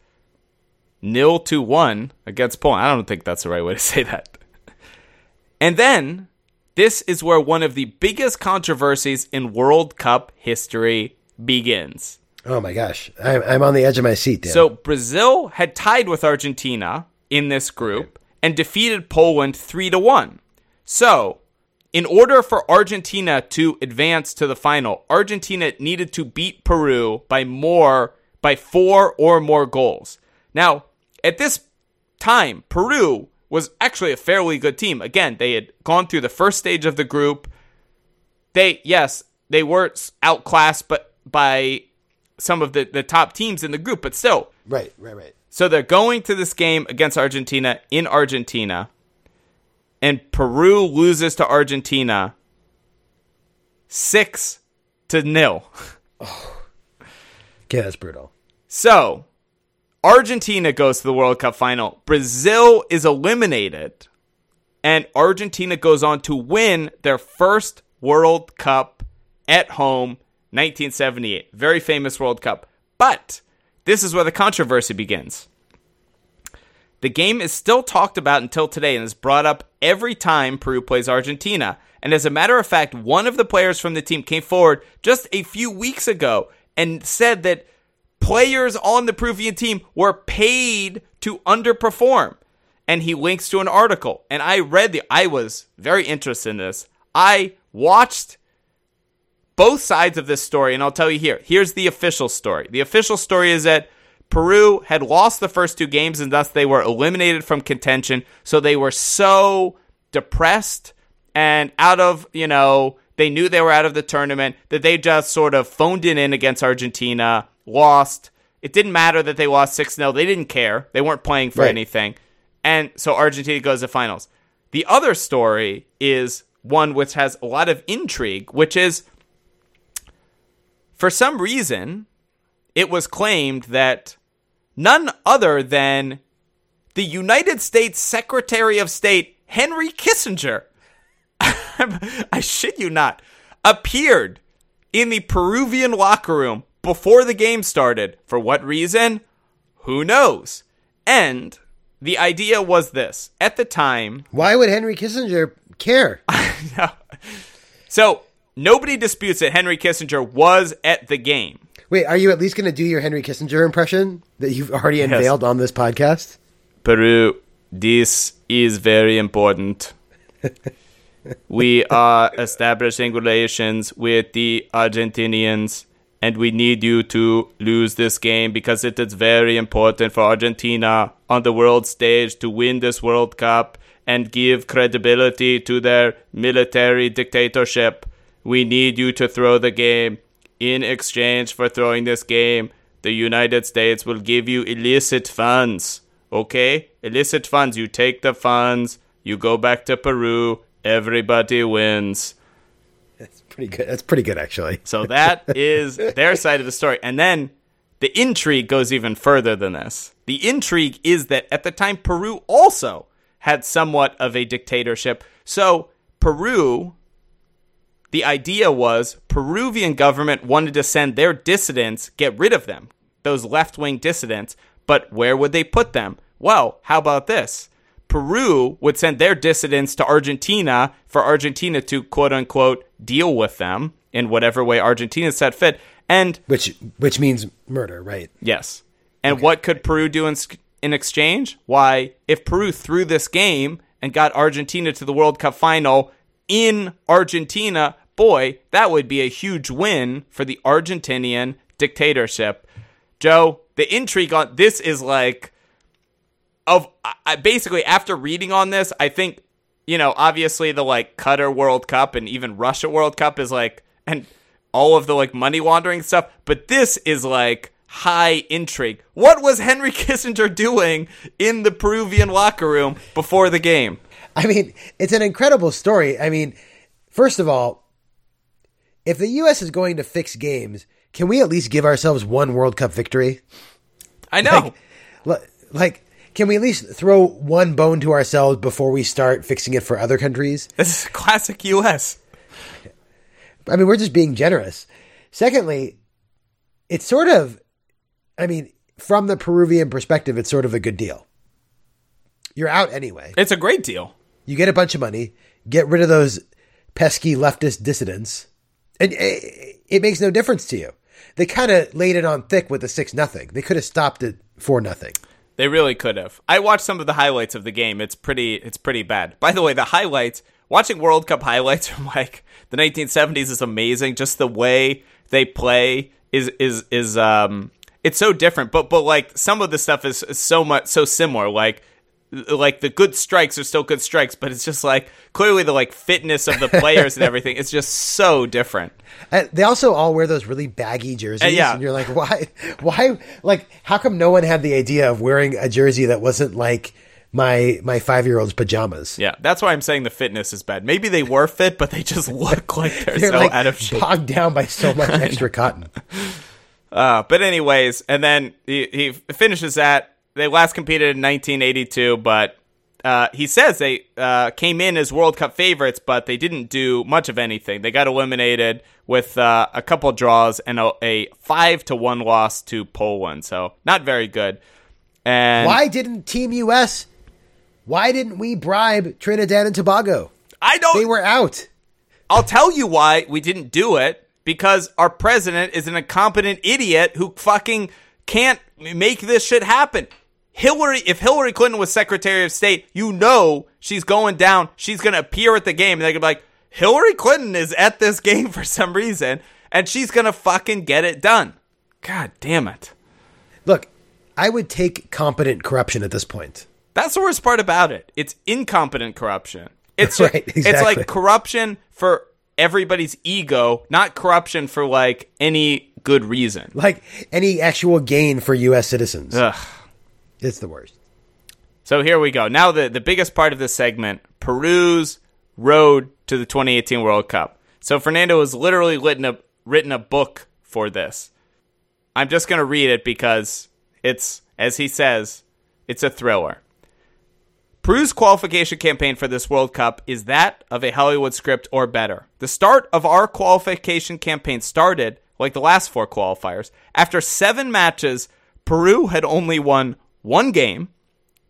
nil to one against Poland. I don't think that's the right way to say that. And then this is where one of the biggest controversies in World Cup history begins. Oh my gosh, I'm, I'm on the edge of my seat. Dan. So Brazil had tied with Argentina in this group and defeated Poland three to one. So in order for Argentina to advance to the final, Argentina needed to beat Peru by more by 4 or more goals. Now, at this time, Peru was actually a fairly good team. Again, they had gone through the first stage of the group. They yes, they were outclassed but by some of the, the top teams in the group, but still. Right, right, right. So they're going to this game against Argentina in Argentina and Peru loses to Argentina six to nil. Oh. Yeah, that's brutal. So Argentina goes to the World Cup final. Brazil is eliminated, and Argentina goes on to win their first World Cup at home, 1978. Very famous World Cup. But this is where the controversy begins. The game is still talked about until today and is brought up every time Peru plays Argentina. And as a matter of fact, one of the players from the team came forward just a few weeks ago and said that players on the Peruvian team were paid to underperform. And he links to an article. And I read the, I was very interested in this. I watched both sides of this story, and I'll tell you here. Here's the official story. The official story is that Peru had lost the first two games and thus they were eliminated from contention. So they were so depressed and out of, you know, they knew they were out of the tournament that they just sort of phoned it in against Argentina, lost. It didn't matter that they lost 6 0. They didn't care. They weren't playing for right. anything. And so Argentina goes to finals. The other story is one which has a lot of intrigue, which is for some reason, it was claimed that none other than the United States Secretary of State, Henry Kissinger, I shit you not, appeared in the Peruvian locker room before the game started. For what reason? Who knows? And the idea was this at the time. Why would Henry Kissinger care? so nobody disputes that Henry Kissinger was at the game. Wait, are you at least going to do your Henry Kissinger impression that you've already unveiled yes. on this podcast? Peru, this is very important. we are establishing relations with the Argentinians, and we need you to lose this game because it is very important for Argentina on the world stage to win this World Cup and give credibility to their military dictatorship. We need you to throw the game in exchange for throwing this game, the United States will give you illicit funds. Okay? Illicit funds. You take the funds, you go back to Peru, everybody wins. That's pretty good. That's pretty good, actually. so that is their side of the story. And then the intrigue goes even further than this. The intrigue is that at the time, Peru also had somewhat of a dictatorship. So Peru the idea was Peruvian government wanted to send their dissidents, get rid of them, those left-wing dissidents, but where would they put them? Well, how about this? Peru would send their dissidents to Argentina for Argentina to quote unquote deal with them in whatever way Argentina set fit. And which which means murder, right? yes. And what could Peru do in, in exchange? Why, if Peru threw this game and got Argentina to the World Cup final in Argentina, boy, that would be a huge win for the Argentinian dictatorship. Joe, the intrigue on this is like of I, basically after reading on this, I think you know obviously the like Qatar World Cup and even Russia World Cup is like and all of the like money laundering stuff, but this is like high intrigue. What was Henry Kissinger doing in the Peruvian locker room before the game? I mean, it's an incredible story. I mean, first of all, if the U.S. is going to fix games, can we at least give ourselves one World Cup victory? I know. Like, like can we at least throw one bone to ourselves before we start fixing it for other countries? this is classic US. I mean, we're just being generous. Secondly, it's sort of, I mean, from the Peruvian perspective, it's sort of a good deal. You're out anyway. It's a great deal. You get a bunch of money, get rid of those pesky leftist dissidents, and it, it makes no difference to you. They kind of laid it on thick with the six nothing. They could have stopped it for nothing. They really could have. I watched some of the highlights of the game. It's pretty it's pretty bad. By the way, the highlights, watching World Cup highlights from like the 1970s is amazing. Just the way they play is is is um it's so different, but but like some of the stuff is, is so much so similar like like the good strikes are still good strikes, but it's just like clearly the like fitness of the players and everything. It's just so different. And they also all wear those really baggy jerseys. Uh, yeah. And you're like, why? Why? Like, how come no one had the idea of wearing a jersey that wasn't like my my five year old's pajamas? Yeah, that's why I'm saying the fitness is bad. Maybe they were fit, but they just look like they're, They're so like out of shape. bogged down by so much extra cotton. Uh, but anyways, and then he, he finishes that. They last competed in 1982, but uh, he says they uh, came in as World Cup favorites, but they didn't do much of anything. They got eliminated with uh, a couple draws and a, a five to one loss to Poland. So not very good. And Why didn't Team US? Why didn't we bribe Trinidad and Tobago? I don't. They were out. I'll tell you why we didn't do it because our president is an incompetent idiot who fucking can't make this shit happen. Hillary, if Hillary Clinton was Secretary of State, you know she's going down. She's going to appear at the game and they're going to be like, Hillary Clinton is at this game for some reason and she's going to fucking get it done. God damn it. Look, I would take competent corruption at this point. That's the worst part about it. It's incompetent corruption. It's Right, it's like corruption for everybody's ego, not corruption for like any good reason. Like any actual gain for US citizens. Ugh. It's the worst. So here we go. Now the the biggest part of this segment, Peru's road to the 2018 World Cup. So Fernando has literally written a written a book for this. I'm just going to read it because it's as he says, it's a thriller. Peru's qualification campaign for this World Cup is that of a Hollywood script or better. The start of our qualification campaign started, like the last four qualifiers, after seven matches, Peru had only won one game,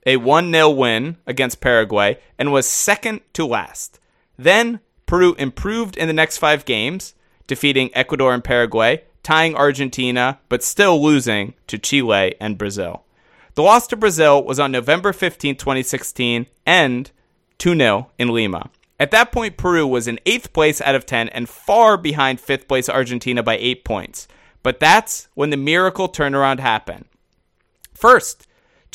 a 1 0 win against Paraguay, and was second to last. Then Peru improved in the next five games, defeating Ecuador and Paraguay, tying Argentina, but still losing to Chile and Brazil. The loss to Brazil was on November 15, 2016, and 2 0 in Lima. At that point, Peru was in eighth place out of 10 and far behind fifth place Argentina by eight points. But that's when the miracle turnaround happened. First,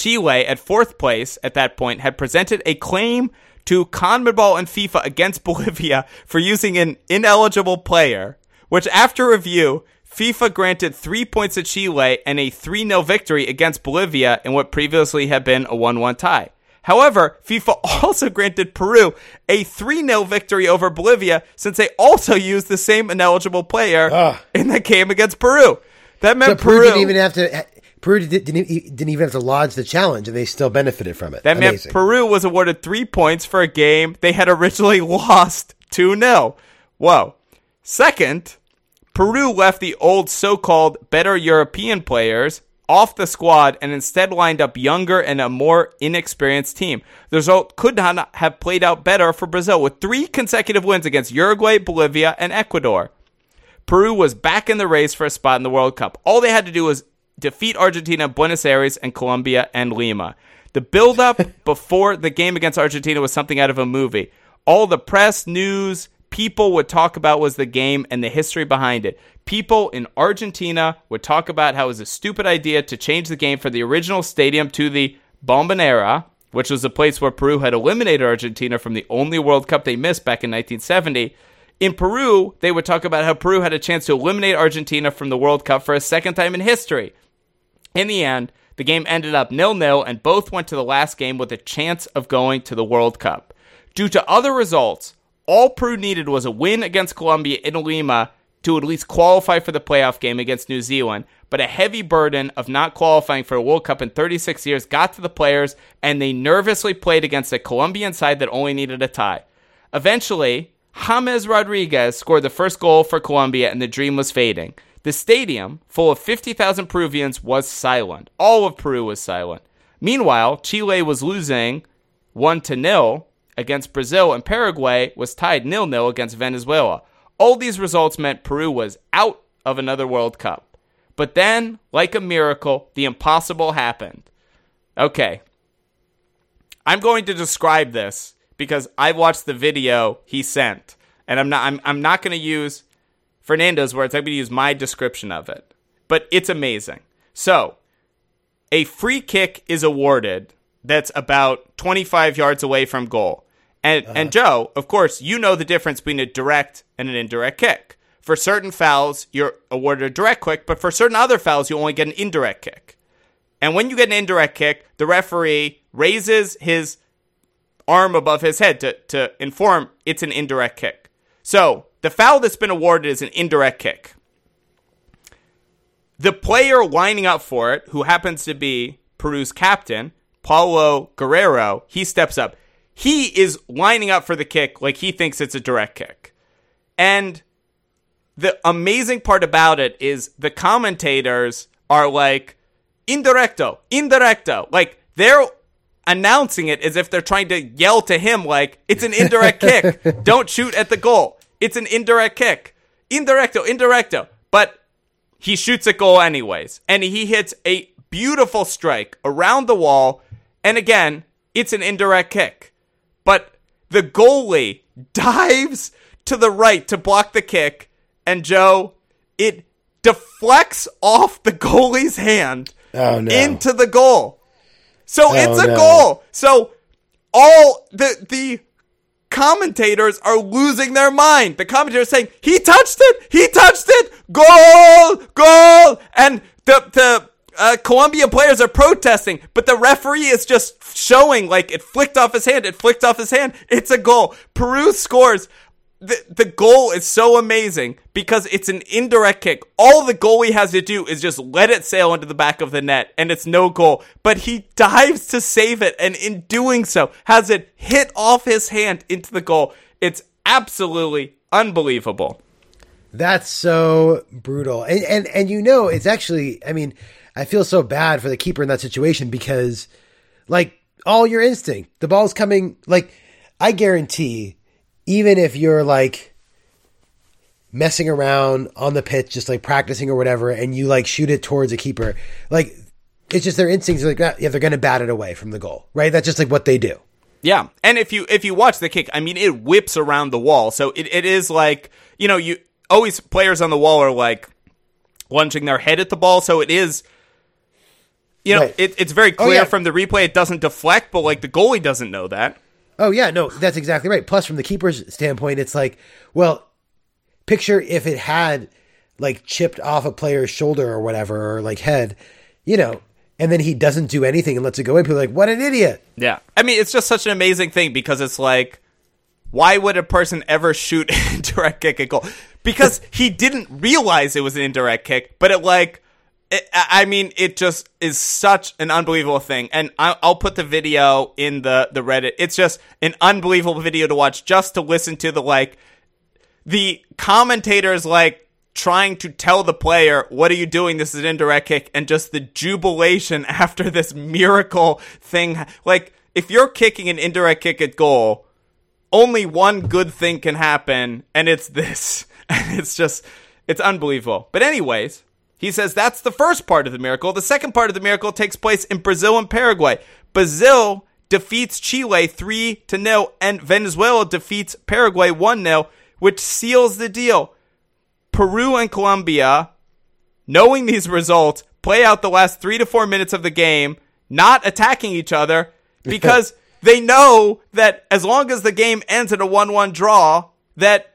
Chile, at fourth place at that point, had presented a claim to CONMEBOL and FIFA against Bolivia for using an ineligible player, which, after review, FIFA granted three points to Chile and a 3 0 victory against Bolivia in what previously had been a 1 1 tie. However, FIFA also granted Peru a 3 0 victory over Bolivia since they also used the same ineligible player Ugh. in the game against Peru. That meant But Peru, didn't even have to. Peru did- didn't, didn't even have to lodge the challenge, and they still benefited from it. That Amazing. meant Peru was awarded three points for a game they had originally lost 2 0. Whoa. Second, Peru left the old so called better European players off the squad and instead lined up younger and a more inexperienced team. The result could not have played out better for Brazil with three consecutive wins against Uruguay, Bolivia, and Ecuador. Peru was back in the race for a spot in the World Cup. All they had to do was defeat Argentina, Buenos Aires, and Colombia and Lima. The build-up before the game against Argentina was something out of a movie. All the press, news, people would talk about was the game and the history behind it. People in Argentina would talk about how it was a stupid idea to change the game from the original stadium to the Bombonera, which was the place where Peru had eliminated Argentina from the only World Cup they missed back in 1970. In Peru, they would talk about how Peru had a chance to eliminate Argentina from the World Cup for a second time in history. In the end, the game ended up nil nil, and both went to the last game with a chance of going to the World Cup. Due to other results, all Peru needed was a win against Colombia in Lima to at least qualify for the playoff game against New Zealand, but a heavy burden of not qualifying for a World Cup in 36 years got to the players, and they nervously played against a Colombian side that only needed a tie. Eventually, James Rodriguez scored the first goal for Colombia, and the dream was fading. The stadium, full of 50,000 Peruvians, was silent. All of Peru was silent. Meanwhile, Chile was losing 1 to 0 against Brazil, and Paraguay was tied nil nil against Venezuela. All these results meant Peru was out of another World Cup. But then, like a miracle, the impossible happened. Okay. I'm going to describe this because I watched the video he sent, and I'm not I'm, I'm not going to use Fernando's words. I'm going to use my description of it. But it's amazing. So, a free kick is awarded that's about 25 yards away from goal. And uh-huh. and Joe, of course, you know the difference between a direct and an indirect kick. For certain fouls, you're awarded a direct kick, but for certain other fouls, you only get an indirect kick. And when you get an indirect kick, the referee raises his arm above his head to, to inform it's an indirect kick. So the foul that's been awarded is an indirect kick. The player lining up for it, who happens to be Peru's captain, Paolo Guerrero, he steps up he is lining up for the kick like he thinks it's a direct kick. And the amazing part about it is the commentators are like, indirecto, indirecto. Like they're announcing it as if they're trying to yell to him, like, it's an indirect kick. Don't shoot at the goal. It's an indirect kick. Indirecto, indirecto. But he shoots a goal anyways. And he hits a beautiful strike around the wall. And again, it's an indirect kick but the goalie dives to the right to block the kick, and Joe, it deflects off the goalie's hand oh, no. into the goal. So oh, it's a no. goal. So all the the commentators are losing their mind. The commentators saying, "He touched it. He touched it. Goal! Goal!" And the the uh, Colombia players are protesting, but the referee is just showing like it flicked off his hand. It flicked off his hand. It's a goal. Peru scores. The, the goal is so amazing because it's an indirect kick. All the goalie has to do is just let it sail into the back of the net and it's no goal. But he dives to save it and in doing so has it hit off his hand into the goal. It's absolutely unbelievable. That's so brutal. And and and you know, it's actually I mean, I feel so bad for the keeper in that situation because, like, all your instinct, the ball's coming. Like, I guarantee, even if you're like messing around on the pitch, just like practicing or whatever, and you like shoot it towards a keeper, like, it's just their instincts. Like, yeah, they're going to bat it away from the goal, right? That's just like what they do. Yeah, and if you if you watch the kick, I mean, it whips around the wall, so it, it is like you know you always players on the wall are like lunging their head at the ball, so it is you know, right. it, it's very oh, clear oh, yeah. from the replay it doesn't deflect, but like the goalie doesn't know that. Oh yeah, no, that's exactly right. Plus, from the keeper's standpoint, it's like, well, picture if it had like chipped off a player's shoulder or whatever, or like head, you know, and then he doesn't do anything and lets it go in. People are like, what an idiot. Yeah, I mean, it's just such an amazing thing because it's like, why would a person ever shoot indirect kick at goal? Because he didn't realize it was an indirect kick, but it like it, I mean, it just is such an unbelievable thing, and I'll put the video in the the Reddit. It's just an unbelievable video to watch, just to listen to the like the commentators like trying to tell the player, what are you doing? This is an indirect kick. And just the jubilation after this miracle thing. Like, if you're kicking an indirect kick at goal, only one good thing can happen, and it's this. And it's just, it's unbelievable. But, anyways, he says that's the first part of the miracle. The second part of the miracle takes place in Brazil and Paraguay. Brazil defeats Chile 3 to 0 and Venezuela defeats Paraguay 1 0, which seals the deal. Peru and Colombia, knowing these results, play out the last 3 to 4 minutes of the game, not attacking each other because they know that as long as the game ends in a 1-1 draw, that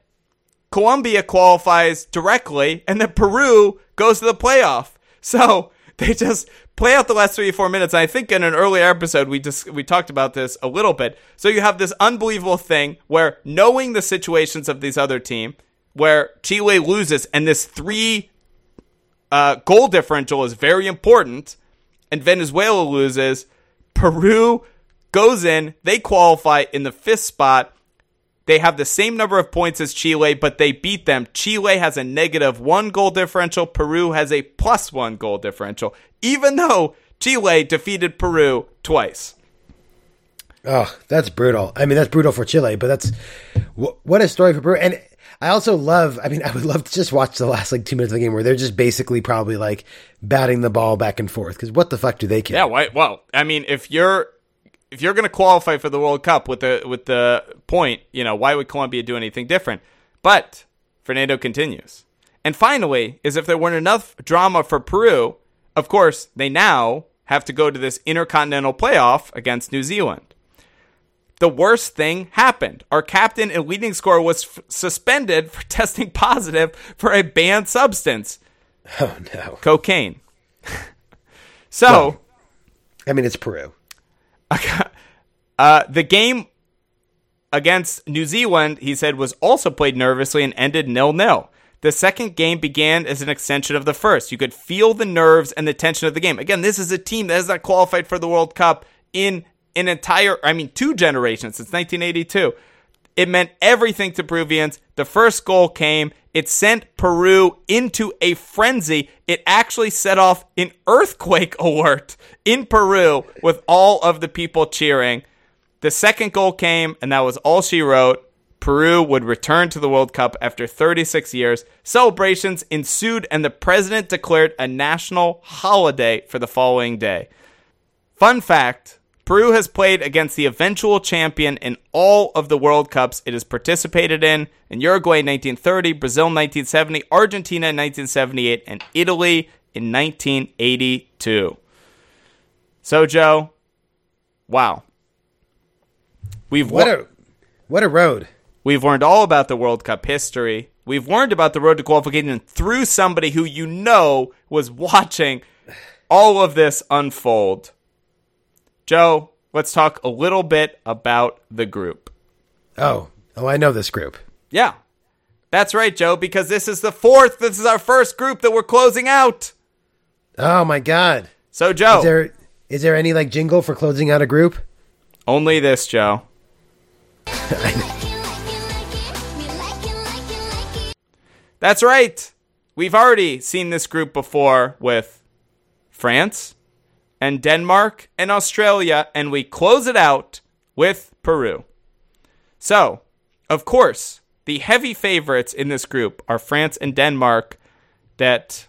Colombia qualifies directly, and then Peru goes to the playoff. So they just play out the last three or four minutes. And I think in an earlier episode we just we talked about this a little bit. So you have this unbelievable thing where knowing the situations of these other team, where Chile loses, and this three uh, goal differential is very important, and Venezuela loses. Peru goes in, they qualify in the fifth spot they have the same number of points as Chile, but they beat them. Chile has a negative one goal differential. Peru has a plus one goal differential, even though Chile defeated Peru twice. Oh, that's brutal. I mean, that's brutal for Chile, but that's what a story for Peru. And I also love, I mean, I would love to just watch the last like two minutes of the game where they're just basically probably like batting the ball back and forth. Cause what the fuck do they care? Yeah. Why, well, I mean, if you're, if you're going to qualify for the World Cup with the with the point, you know, why would Colombia do anything different? But Fernando continues. And finally, is if there weren't enough drama for Peru, of course, they now have to go to this intercontinental playoff against New Zealand. The worst thing happened. Our captain and leading scorer was f- suspended for testing positive for a banned substance. Oh no. Cocaine. so, well, I mean, it's Peru. Uh, the game against New Zealand, he said, was also played nervously and ended nil nil. The second game began as an extension of the first. You could feel the nerves and the tension of the game. Again, this is a team that has not qualified for the World Cup in an entire, I mean, two generations since 1982. It meant everything to Peruvians. The first goal came. It sent Peru into a frenzy. It actually set off an earthquake alert in Peru with all of the people cheering. The second goal came, and that was all she wrote. Peru would return to the World Cup after 36 years. Celebrations ensued, and the president declared a national holiday for the following day. Fun fact Peru has played against the eventual champion in all of the World Cups it has participated in in Uruguay in 1930, Brazil in 1970, Argentina in 1978, and Italy in 1982. So, Joe, wow. We've what a what a road. We've learned all about the World Cup history. We've learned about the road to qualification through somebody who you know was watching all of this unfold. Joe, let's talk a little bit about the group. Oh, oh, I know this group. Yeah. That's right, Joe, because this is the fourth. This is our first group that we're closing out. Oh my god. So, Joe, is there is there any like jingle for closing out a group? Only this, Joe. That's right. We've already seen this group before with France and Denmark and Australia, and we close it out with Peru. So, of course, the heavy favorites in this group are France and Denmark, that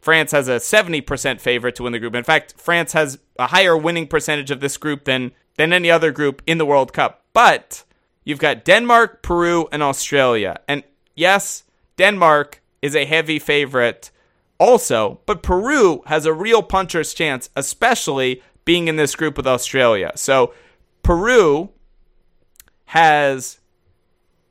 France has a 70% favorite to win the group. In fact, France has a higher winning percentage of this group than, than any other group in the World Cup. But you've got Denmark, Peru, and Australia. And yes, Denmark is a heavy favorite also, but Peru has a real puncher's chance, especially being in this group with Australia. So Peru has,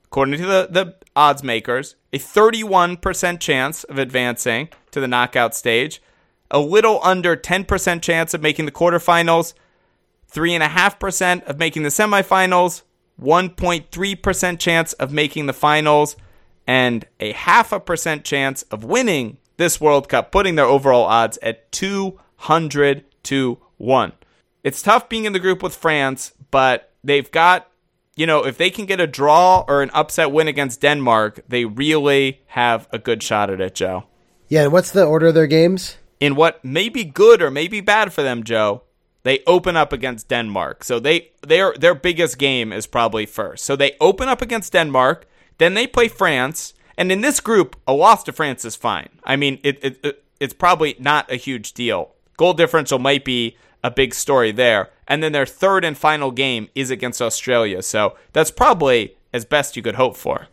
according to the, the odds makers, a 31% chance of advancing to the knockout stage, a little under 10% chance of making the quarterfinals, 3.5% of making the semifinals, 1.3% chance of making the finals, and a half a percent chance of winning this World Cup, putting their overall odds at 200 to 1. It's tough being in the group with France, but they've got, you know, if they can get a draw or an upset win against Denmark, they really have a good shot at it, Joe. Yeah, and what's the order of their games? In what may be good or may be bad for them, Joe, they open up against Denmark. So they their their biggest game is probably first. So they open up against Denmark, then they play France, and in this group, a loss to France is fine. I mean, it, it, it it's probably not a huge deal. Goal differential might be a big story there. And then their third and final game is against Australia. So that's probably as best you could hope for.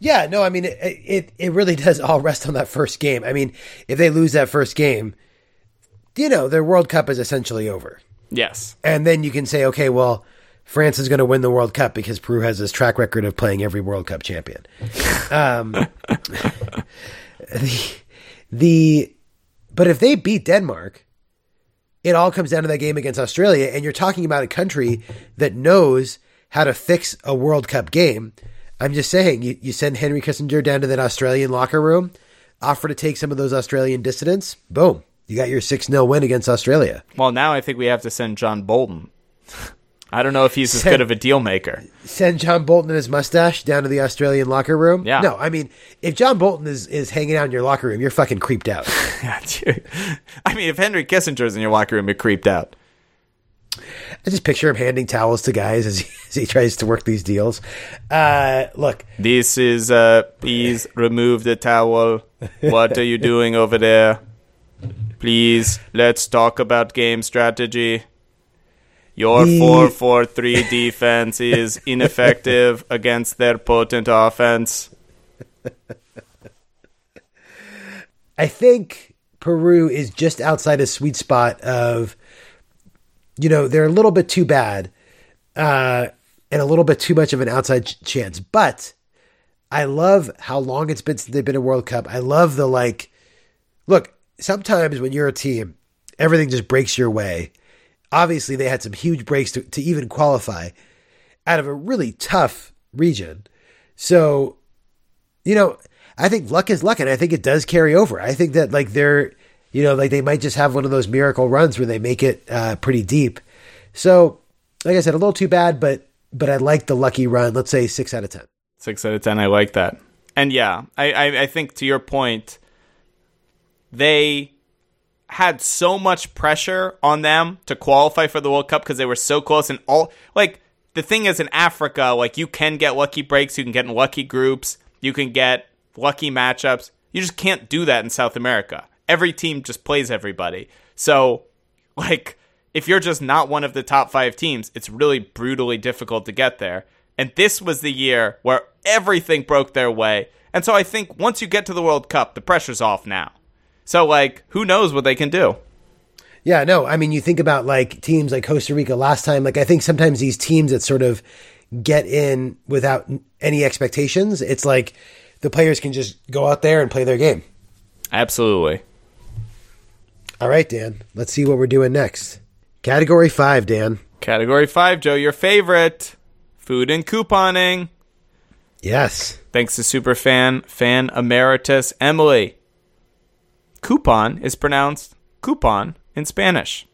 Yeah, no, I mean it, it it really does all rest on that first game. I mean, if they lose that first game, you know, their World Cup is essentially over. Yes. And then you can say, okay, well, France is going to win the World Cup because Peru has this track record of playing every World Cup champion. um, the, the, but if they beat Denmark, it all comes down to that game against Australia. And you're talking about a country that knows how to fix a World Cup game. I'm just saying, you, you send Henry Kissinger down to that Australian locker room, offer to take some of those Australian dissidents, boom, you got your 6 0 win against Australia. Well, now I think we have to send John Bolton. I don't know if he's as good of a deal maker. Send John Bolton and his mustache down to the Australian locker room. Yeah. No, I mean, if John Bolton is, is hanging out in your locker room, you're fucking creeped out. I mean, if Henry Kissinger's in your locker room, you're creeped out. I just picture him handing towels to guys as he, as he tries to work these deals. Uh, look, this is uh, please remove the towel. What are you doing over there? Please, let's talk about game strategy. Your the... 4 4 3 defense is ineffective against their potent offense. I think Peru is just outside a sweet spot of, you know, they're a little bit too bad uh, and a little bit too much of an outside ch- chance. But I love how long it's been since they've been a World Cup. I love the like, look, sometimes when you're a team, everything just breaks your way obviously they had some huge breaks to, to even qualify out of a really tough region. So, you know, I think luck is luck, and I think it does carry over. I think that like they're, you know, like they might just have one of those miracle runs where they make it uh, pretty deep. So, like I said, a little too bad, but but I like the lucky run. Let's say six out of ten. Six out of ten. I like that. And yeah, I, I, I think to your point, they had so much pressure on them to qualify for the World Cup because they were so close and all like the thing is in Africa, like you can get lucky breaks, you can get in lucky groups, you can get lucky matchups. You just can't do that in South America. Every team just plays everybody. So, like, if you're just not one of the top five teams, it's really brutally difficult to get there. And this was the year where everything broke their way. And so I think once you get to the World Cup, the pressure's off now. So like, who knows what they can do? Yeah, no, I mean, you think about like teams like Costa Rica last time. Like, I think sometimes these teams that sort of get in without any expectations, it's like the players can just go out there and play their game. Absolutely. All right, Dan. Let's see what we're doing next. Category five, Dan. Category five, Joe, your favorite food and couponing. Yes. Thanks to superfan fan emeritus Emily. Coupon is pronounced coupon in Spanish.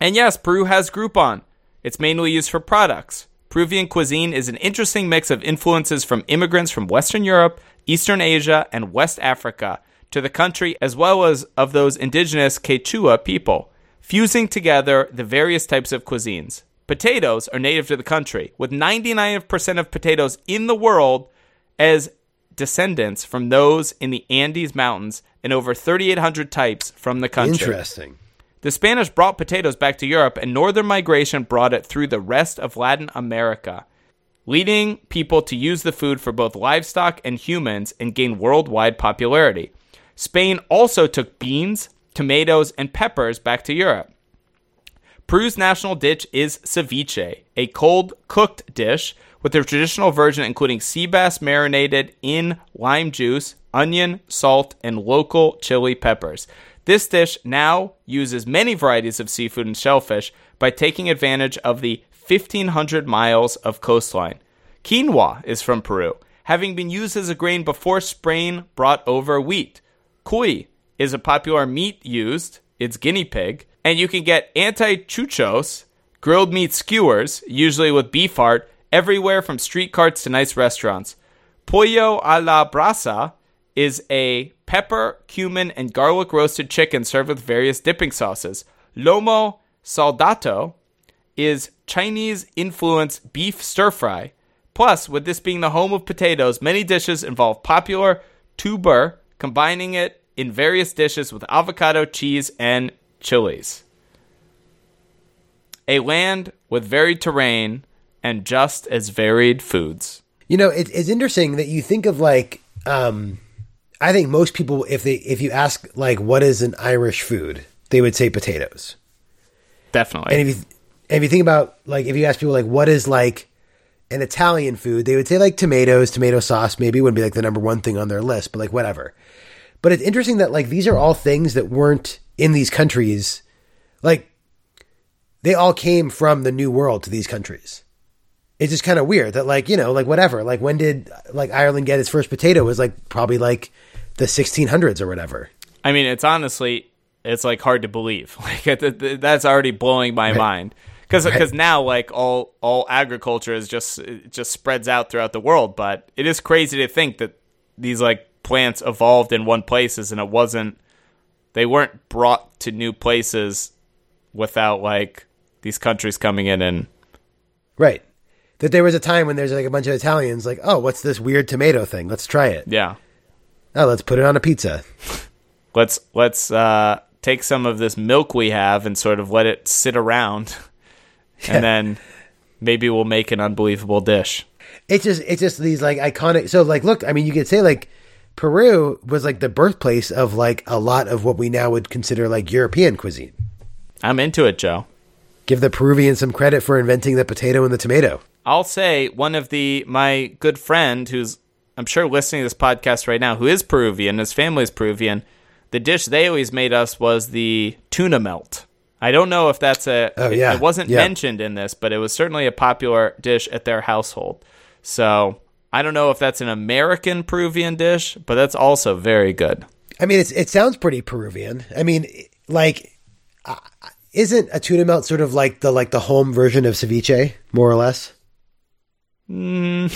And yes, Peru has Groupon. It's mainly used for products. Peruvian cuisine is an interesting mix of influences from immigrants from Western Europe, Eastern Asia, and West Africa to the country, as well as of those indigenous Quechua people, fusing together the various types of cuisines. Potatoes are native to the country, with 99% of potatoes in the world as descendants from those in the Andes Mountains and over 3,800 types from the country. Interesting. The Spanish brought potatoes back to Europe, and northern migration brought it through the rest of Latin America, leading people to use the food for both livestock and humans and gain worldwide popularity. Spain also took beans, tomatoes, and peppers back to Europe. Peru's national dish is ceviche, a cold cooked dish with their traditional version including sea bass marinated in lime juice, onion, salt, and local chili peppers. This dish now uses many varieties of seafood and shellfish by taking advantage of the 1,500 miles of coastline. Quinoa is from Peru, having been used as a grain before Spain brought over wheat. Cuy is a popular meat used, it's guinea pig, and you can get antichuchos, grilled meat skewers, usually with beef heart, everywhere from street carts to nice restaurants. Pollo a la brasa is a pepper, cumin, and garlic roasted chicken served with various dipping sauces. Lomo saltado is Chinese influenced beef stir fry. Plus, with this being the home of potatoes, many dishes involve popular tuber, combining it in various dishes with avocado, cheese, and chilies. A land with varied terrain and just as varied foods. You know, it, it's interesting that you think of like, um, I think most people, if they if you ask like what is an Irish food, they would say potatoes. Definitely. And if you and if you think about like if you ask people like what is like an Italian food, they would say like tomatoes, tomato sauce. Maybe wouldn't be like the number one thing on their list, but like whatever. But it's interesting that like these are all things that weren't in these countries. Like they all came from the New World to these countries. It's just kind of weird that like you know like whatever like when did like Ireland get its first potato it was like probably like the 1600s or whatever. I mean, it's honestly, it's like hard to believe. Like that's already blowing my mind because Right. now like all all agriculture is just it just spreads out throughout the world. But it is crazy to think that these like plants evolved in one places and it wasn't they weren't brought to new places without like these countries coming in and Right. That there was a time when there's like a bunch of Italians like, oh, what's this weird tomato thing? Let's try it. yeah Oh, let's put it on a pizza. let's let's uh, take some of this milk we have and sort of let it sit around, and then maybe we'll make an unbelievable dish. It's just it's just these like iconic. So like, look, I mean, you could say like Peru was like the birthplace of like a lot of what we now would consider like European cuisine. I'm into it, Joe. Give the Peruvians some credit for inventing the potato and the tomato. I'll say one of the my good friend who's I'm sure listening to this podcast right now, who is Peruvian, his family is Peruvian. The dish they always made us was the tuna melt. I don't know if that's a. Oh, it- yeah. It, wasn't Yeah. mentioned in this, but it was certainly a popular dish at their household. So I don't know if that's an American Peruvian dish, but that's also very good. I mean, it's it sounds pretty Peruvian. I mean, like, uh, isn't a tuna melt sort of like the like the home version of ceviche, more or less? Less,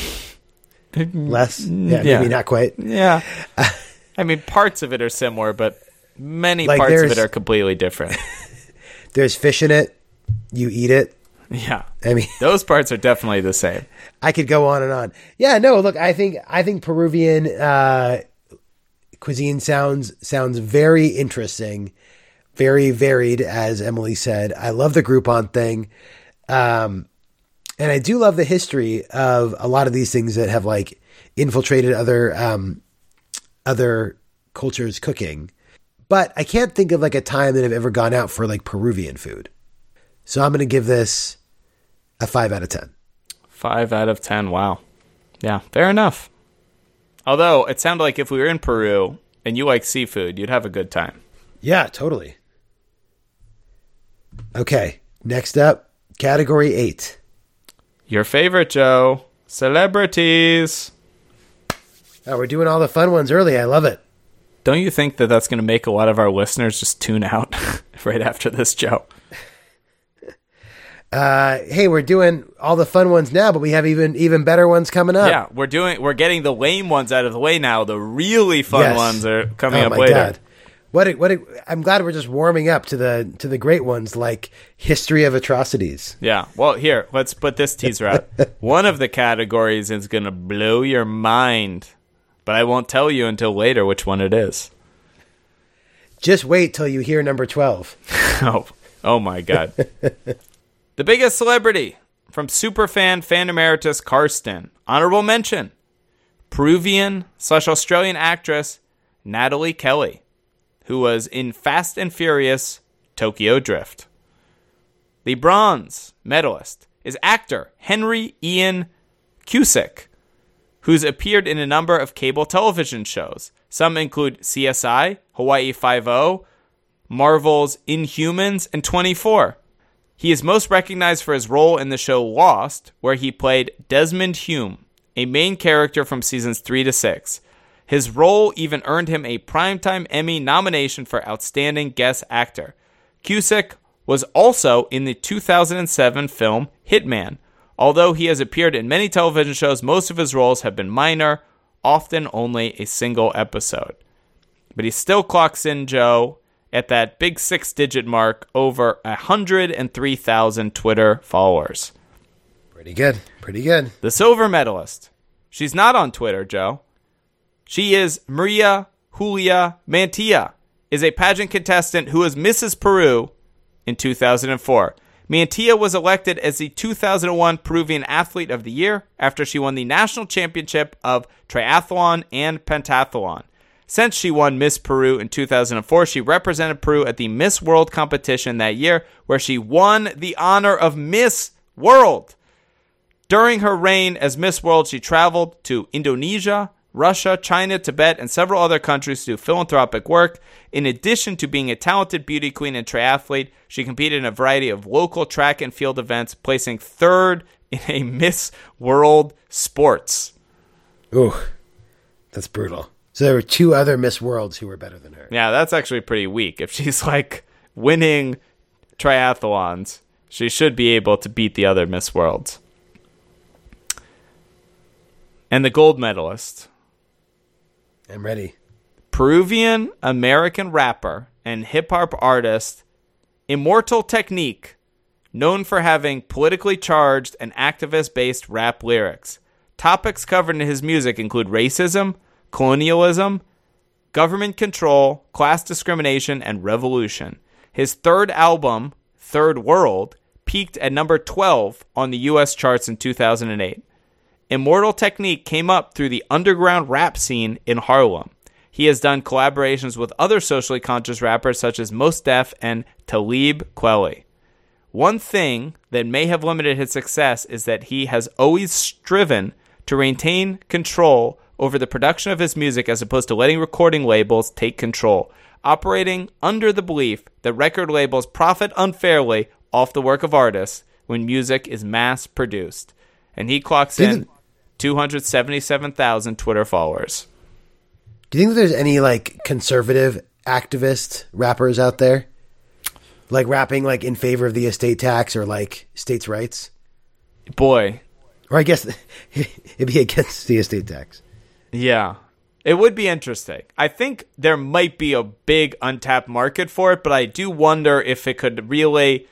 yeah, yeah. maybe not quite. Yeah. I mean, parts of it are similar, but many Like, parts of it are completely different. There's fish in it. You eat it. yeah. I mean, Those parts are definitely the same. I could go on and on. Yeah, no, look, I think I think Peruvian uh, cuisine sounds sounds very interesting, very varied, as Emily said. I love the Groupon thing, um, and I do love the history of a lot of these things that have like infiltrated other um, other cultures' cooking. But I can't think of like a time that I've ever gone out for like Peruvian food. So I'm going to give this a five out of ten. Five out of ten. Wow. Yeah, fair enough. Although it sounded like if we were in Peru and you like seafood, you'd have a good time. Yeah, totally. Okay, next up, category eight. Your favorite, Joe? Celebrities. Oh, we're doing all the fun ones early. I love it. Don't you think that that's going to make a lot of our listeners just tune out right after this, Joe? Uh, hey, we're doing all the fun ones now, but we have even even better ones coming up. Yeah, we're doing. We're getting the lame ones out of the way now. The really fun Yes. ones are coming oh up my later. god. What a, what a, I'm glad we're just warming up to the to the great ones like history of atrocities. Yeah. Well, here, let's put this teaser out. One of the categories is going to blow your mind, but I won't tell you until later which one it is. Just wait till you hear number 12. Oh, oh my God. the biggest celebrity from superfan fan emeritus Karsten. Honorable mention Peruvian slash Australian actress Nathalie Kelley, who was in Fast and Furious Tokyo Drift. The bronze medalist is actor Henry Ian Cusick, who's appeared in a number of cable television shows. Some include CSI, Hawaii Five-O, Marvel's Inhumans, and 24. He is most recognized for his role in the show Lost, where he played Desmond Hume, a main character from seasons 3 to 6. His role even earned him a Primetime Emmy nomination for Outstanding Guest Actor. Cusick was also in the 2007 film Hitman, Although he has appeared in many television shows, most of his roles have been minor, often only a single episode. But he still clocks in, Joe, at that big six digit mark, over 103,000 Twitter followers. Pretty good. Pretty good. The silver medalist. She's not on Twitter, Joe. She is Maria Julia Mantilla, is a pageant contestant who was Mrs. Peru in 2004. Mantilla was elected as the 2001 Peruvian Athlete of the Year after she won the national championship of triathlon and pentathlon. Since she won Miss Peru in 2004, she represented Peru at the Miss World competition that year, where she won the honor of Miss World. During her reign as Miss World, she traveled to Indonesia, Russia, China, Tibet, and several other countries to do philanthropic work. In addition to being a talented beauty queen and triathlete, she competed in a variety of local track and field events, placing third in a Miss World Sports. Ooh, that's brutal. So there were two other Miss Worlds who were better than her. Yeah, that's actually pretty weak. If she's like winning triathlons, she should be able to beat the other Miss Worlds. And the gold medalist, I'm ready. Peruvian American rapper and hip hop artist Immortal Technique, known for having politically charged and activist based rap lyrics. Topics covered in his music include racism, colonialism, government control, class discrimination, and revolution. His third album, Third World, peaked at number 12 on the US charts in 2008. Immortal Technique came up through the underground rap scene in Harlem. He has done collaborations with other socially conscious rappers such as Mos Def and Talib Kweli. One thing that may have limited his success is that he has always striven to maintain control over the production of his music as opposed to letting recording labels take control, operating under the belief that record labels profit unfairly off the work of artists when music is mass produced. And he clocks you in 277,000 Twitter followers. Do you think there's any like conservative activist rappers out there? Like rapping like in favor of the estate tax or like states' rights? Boy, Or I guess it'd be against the estate tax. Yeah. It would be interesting. I think there might be a big untapped market for it, but I do wonder if it could really.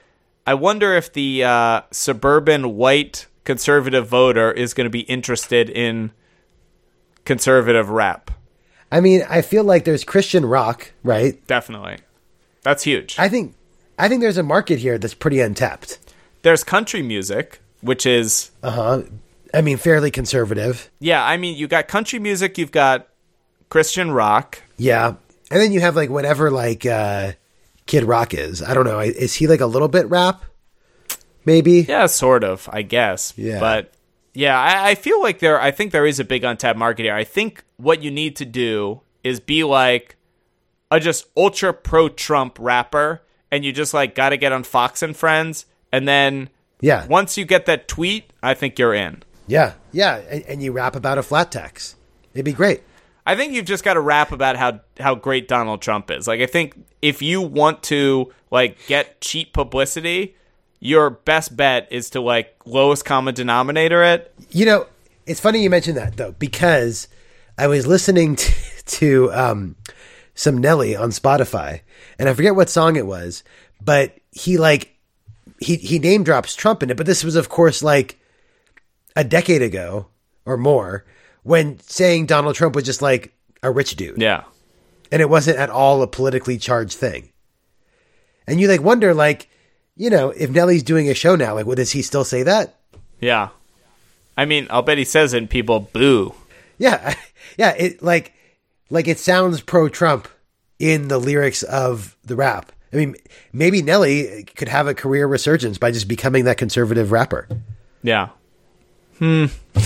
I wonder if the uh, suburban white conservative voter is going to be interested in conservative rap. I mean, I feel like there's Christian rock, right? Definitely. That's huge. I think I think there's a market here that's pretty untapped. There's country music, which is Uh huh. I mean, fairly conservative. yeah, I mean, you got country music, you've got Christian rock. Yeah, and then you have like whatever like uh Kid Rock is. I don't know. Is he like a little bit rap? Maybe. Yeah, sort of, I guess. Yeah. But yeah, I, I feel like there I think there is a big untapped market here. I think what you need to do is be like a just ultra pro Trump rapper and you just like gotta get on Fox and Friends and then Yeah. once you get that tweet, I think you're in. Yeah. Yeah. And, and you rap about a flat tax. It'd be great. I think you've just got to rap about how how great Donald Trump is. Like I think if you want to like get cheap publicity, your best bet is to like lowest common denominator it. You know, it's funny you mentioned that though, because I was listening to, to um, some Nelly on Spotify, and I forget what song it was, but he like he he name drops Trump in it, but this was of course like a decade ago or more when saying Donald Trump was just like a rich dude, Yeah. and it wasn't at all a politically charged thing. And you like wonder like, you know, if Nelly's doing a show now, like, what does he still say that? Yeah. I mean, I'll bet he says it and people boo. Yeah, yeah. It like like it sounds pro Trump in the lyrics of the rap. I mean, maybe Nelly could have a career resurgence by just becoming that conservative rapper. Yeah. Hmm.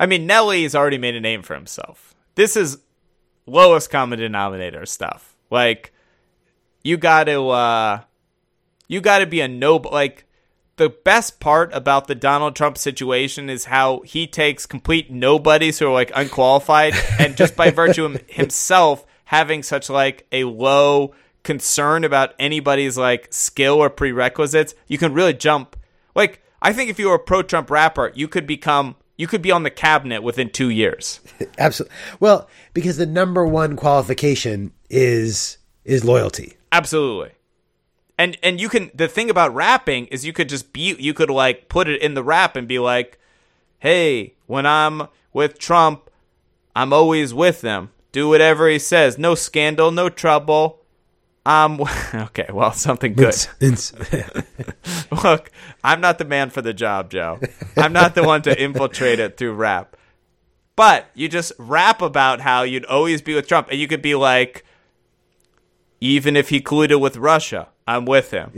I mean, Nelly's already made a name for himself. This is lowest common denominator stuff. Like, you got to, uh, you got to be a noble. Like, the best part about the Donald Trump situation is how he takes complete nobodies who are like unqualified, and just by virtue of himself having such like a low concern about anybody's like skill or prerequisites, you can really jump. Like, I think if you were a pro Trump rapper, you could become, you could be on the cabinet within two years. Absolutely. Well, because the number one qualification is is loyalty. Absolutely. And and you can the thing about rapping is you could just be you could like put it in the rap and be like, "Hey, when I'm with Trump, I'm always with them. Do whatever he says. No scandal, no trouble. Um okay, well, something good. It's- it's- Look, I'm not the man for the job, Joe. I'm not the one to infiltrate it through rap. But you just rap about how you'd always be with Trump, and you could be like, even if he colluded with Russia, I'm with him.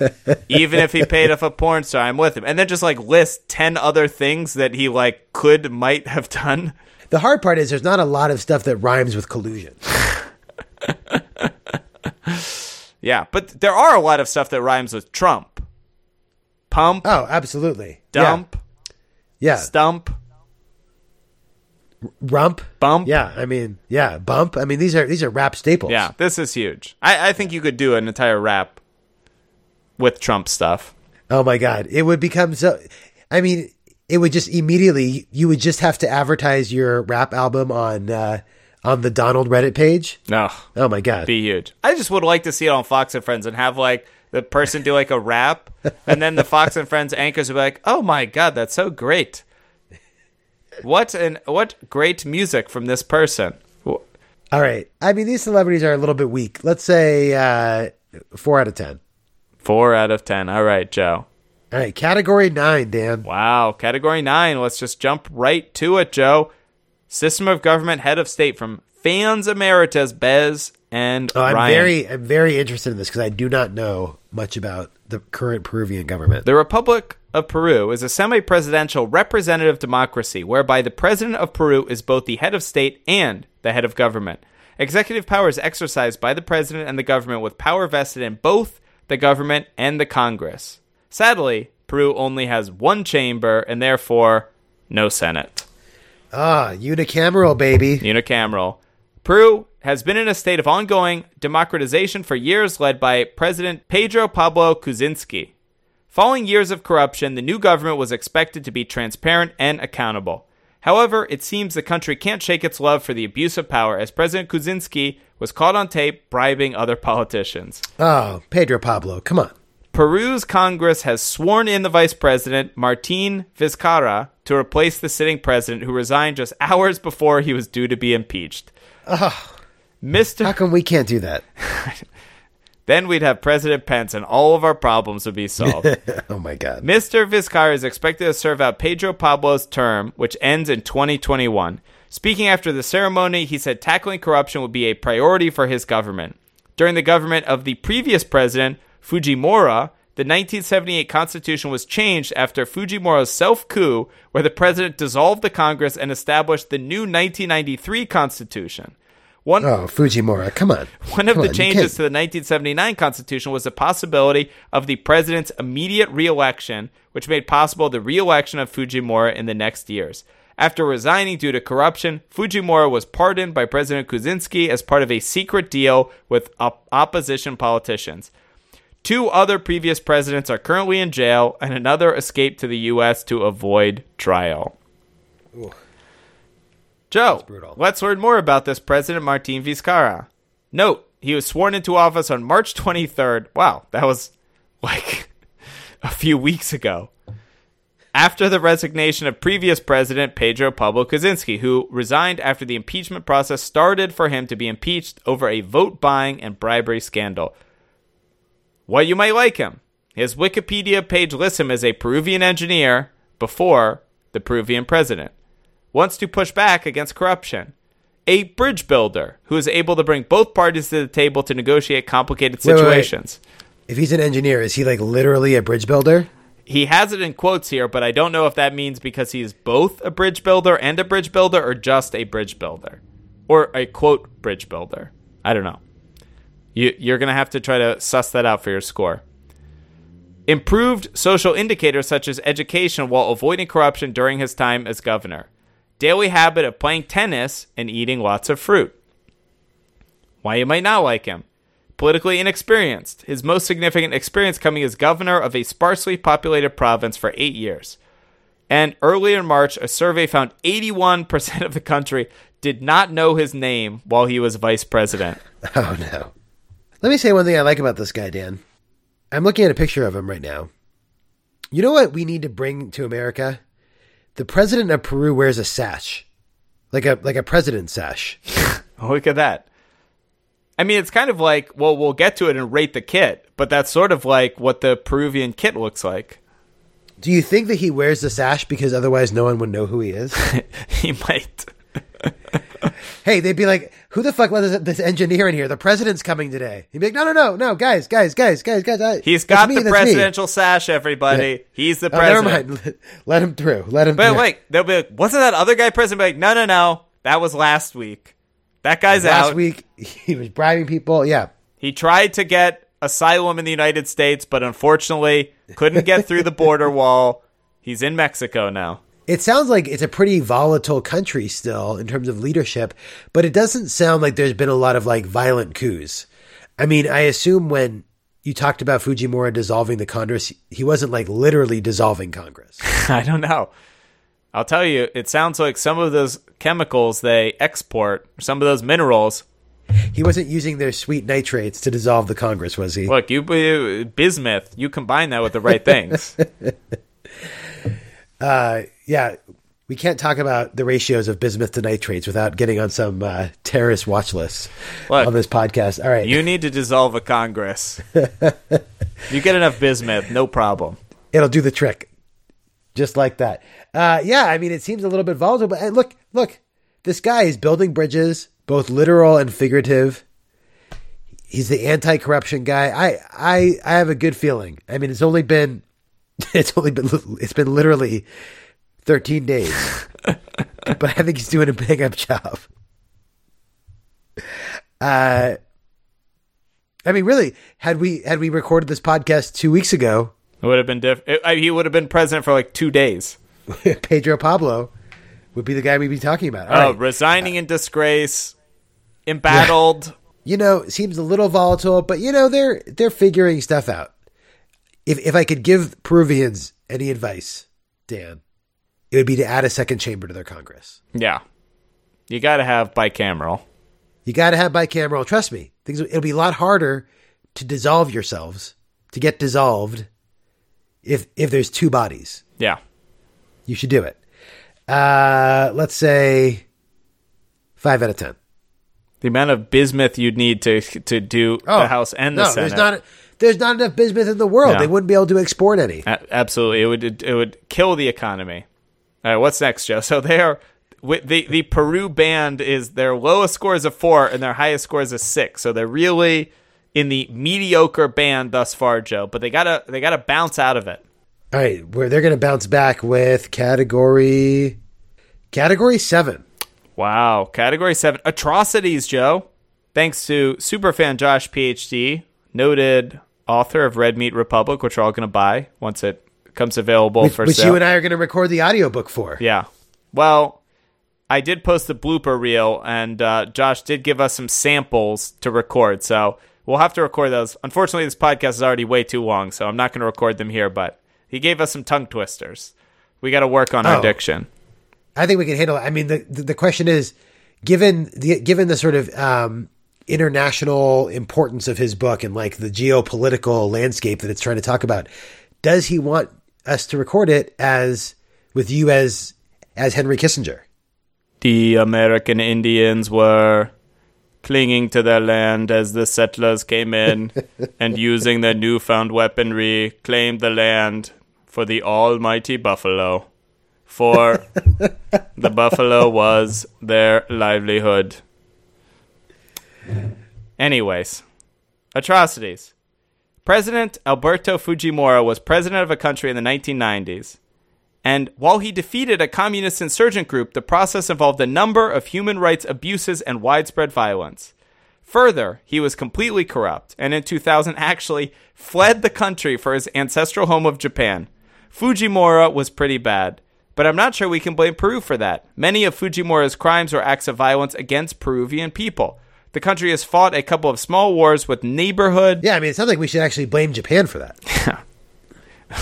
even if he paid off a porn star, I'm with him. And then just like list ten other things that he like could might have done. the hard part is there's not a lot of stuff that rhymes with collusion. Yeah, but there are a lot of stuff that rhymes with Trump. Pump, Oh, absolutely. dump, Yeah. yeah. stump, Rump. bump. Yeah. I mean, yeah. Bump. I mean, these are these are rap staples. Yeah, this is huge. I, I think you could do an entire rap with Trump stuff. Oh my God. It would become so. I mean, it would just immediately. You would just have to advertise your rap album on uh, on the Donald Reddit page. No, Oh my God. be huge. I just would like to see it on Fox and Friends and have like the person do like a rap, and then the Fox and Friends anchors would be like, "Oh my god, that's so great! What an what great music from this person." All right. I mean, these celebrities are a little bit weak. Let's say uh, four out of ten. Four out of ten. All right, Joe. All right. Category nine, Dan. Wow, category nine. Let's just jump right to it, Joe. System of government head of state from fans emeritus Bez and Oh, I'm Ryan. very, I'm very interested in this because I do not know much about the current Peruvian government. The Republic of Peru is a semi presidential representative democracy whereby the president of Peru is both the head of state and the head of government. Executive power is exercised by the president and the government with power vested in both the government and the Congress. Sadly, Peru only has one chamber and therefore no Senate. Ah, unicameral, baby. unicameral. Peru has been in a state of ongoing democratization for years, led by President Pedro Pablo Kuczynski. Following years of corruption, the new government was expected to be transparent and accountable. However, it seems the country can't shake its love for the abuse of power, as President Kuczynski was caught on tape bribing other politicians. Oh, Pedro Pablo, come on. Peru's Congress has sworn in the vice president, Martin Vizcarra, to replace the sitting president who resigned just hours before he was due to be impeached. Oh, Mr. How come we can't do that? Then we'd have President Pence and all of our problems would be solved. oh my God. Mr. Vizcarra is expected to serve out Pedro Pablo's term, which ends in 2021. Speaking after the ceremony, he said tackling corruption would be a priority for his government. During the government of the previous president, Fujimori, the 1978 constitution was changed after Fujimori's self coup, where the president dissolved the Congress and established the new 1993 constitution. One, Oh, Fujimura, come on. one of Come the on, changes to the 1979 Constitution was the possibility of the president's immediate reelection, which made possible the reelection of Fujimori in the next years. After resigning due to corruption, Fujimori was pardoned by President Kuczynski as part of a secret deal with op- opposition politicians. Two other previous presidents are currently in jail, and another escaped to the U.S. to avoid trial. Joe, let's learn more about this President Martin Vizcarra. Note, he was sworn into office on March 23rd. Wow, that was like a few weeks ago. After the resignation of previous President Pedro Pablo Kuczynski, who resigned after the impeachment process started for him to be impeached over a vote buying and bribery scandal. Why you might like him. His Wikipedia page lists him as a Peruvian engineer before the Peruvian president. Wants to push back against corruption. A bridge builder who is able to bring both parties to the table to negotiate complicated Wait, wait, wait. situations. If he's an engineer, is he like literally a bridge builder? He has it in quotes here, but I don't know if that means because he's both a bridge builder and a bridge builder or just a bridge builder. Or a quote bridge builder. I don't know. You, you're going to have to try to suss that out for your score. Improved social indicators such as education while avoiding corruption during his time as governor. Daily habit of playing tennis and eating lots of fruit. Why you might not like him. politically inexperienced, his most significant experience coming as governor of a sparsely populated province for eight years. And early in March, a survey found 81% of the country did not know his name while he was vice president. Oh, no. Let me say one thing I like about this guy, Dan. I'm looking at a picture of him right now. You know what we need to bring to America? The president of Peru wears a sash, like a like a president sash. Oh, look at that. I mean, it's kind of like, well, we'll get to it and rate the kit, but that's sort of like what the Peruvian kit looks like. Do you think that he wears the sash because otherwise no one would know who he is? he might. Hey, they'd be like, "Who the fuck was this engineer in here? The president's coming today." He'd be like, "No, no, no, no, guys, guys, guys, guys, guys." I, He's got me, the that's me." presidential sash, everybody. Yeah. He's the Oh, never president. mind. Let him through. Let him. But through. like, they'll be like, wasn't that other guy president? Be like, no, no, no. That was last week. That guy's last out. Last week he was bribing people. Yeah, He tried to get asylum in the United States, but unfortunately couldn't get through the border wall. He's in Mexico now. It sounds like it's a pretty volatile country still in terms of leadership, but it doesn't sound like there's been a lot of like violent coups. I mean, I assume when you talked about Fujimori dissolving the Congress, he wasn't like literally dissolving Congress. I don't know. I'll tell you, it sounds like some of those chemicals they export, some of those minerals. He wasn't using their sweet nitrates to dissolve the Congress, was he? Look, you uh, bismuth, you combine that with the right things. Uh, yeah, we can't talk about the ratios of bismuth to nitrates without getting on some uh, terrorist watch lists Look, on this podcast. All right, you need to dissolve a Congress. you get enough bismuth, no problem. it'll do the trick, just like that. Uh, yeah, I mean, it seems a little bit volatile, but look, look, this guy is building bridges, both literal and figurative. He's the anti-corruption guy. I, I, I have a good feeling. I mean, it's only been, it's only been, it's been literally thirteen days, but I think he's doing a bang up job. Uh, I mean, really, had we had we recorded this podcast two weeks ago, It would have been different. He would have been president for like two days. Pedro Pablo would be the guy we'd be talking about. All Oh, right. resigning in disgrace, embattled. You know, seems a little volatile, but you know they're they're figuring stuff out. If if I could give Peruvians any advice, Dan, it would be to add a second chamber to their Congress. Yeah. You got to have bicameral. You got to have bicameral. Trust me, things it'll be a lot harder to dissolve yourselves to get dissolved if if there's two bodies. Yeah. You should do it. Uh, let's say five out of ten. The amount of bismuth you'd need to to do the House and the Oh, no, Senate. There's not there's not enough bismuth in the world. Yeah. They wouldn't be able to export any. A- absolutely, it would it would kill the economy. All right, what's next, Joe? So they are with the the Peru band is their lowest score is a four and their highest score is a six. So they're really in the mediocre band thus far, Joe. But they gotta they gotta bounce out of it. All right, where they're going to bounce back with category category seven. Wow, category seven atrocities, Joe. Thanks to superfan Josh PhD, noted author of Red Meat Republic, which we're all going to buy once it comes available Which, for which sale. you and I are going to record the audiobook for. Yeah. Well, I did post the blooper reel, and uh, Josh did give us some samples to record. So we'll have to record those. Unfortunately, this podcast is already way too long, so I'm not going to record them here. But he gave us some tongue twisters. We got to work on our Oh. diction. I think we can handle it. I mean, the, the the question is, given the given the sort of um, international importance of his book and like the geopolitical landscape that it's trying to talk about, does he want us to record it as with you as as Henry Kissinger? The American Indians were clinging to their land as the settlers came in and using their newfound weaponry claimed the land for the almighty buffalo. For the buffalo was their livelihood. Anyways, atrocities. President Alberto Fujimori was president of a country in the 1990s. And while he defeated a communist insurgent group, the process involved a number of human rights abuses and widespread violence. Further, he was completely corrupt, and in 2000 actually fled the country for his ancestral home of Japan. Fujimori was pretty bad, but I'm not sure we can blame Peru for that. Many of Fujimori's crimes were acts of violence against Peruvian people. The country has fought a couple of small wars with neighborhood. Yeah, I mean, it sounds like we should actually blame Japan for that. Yeah.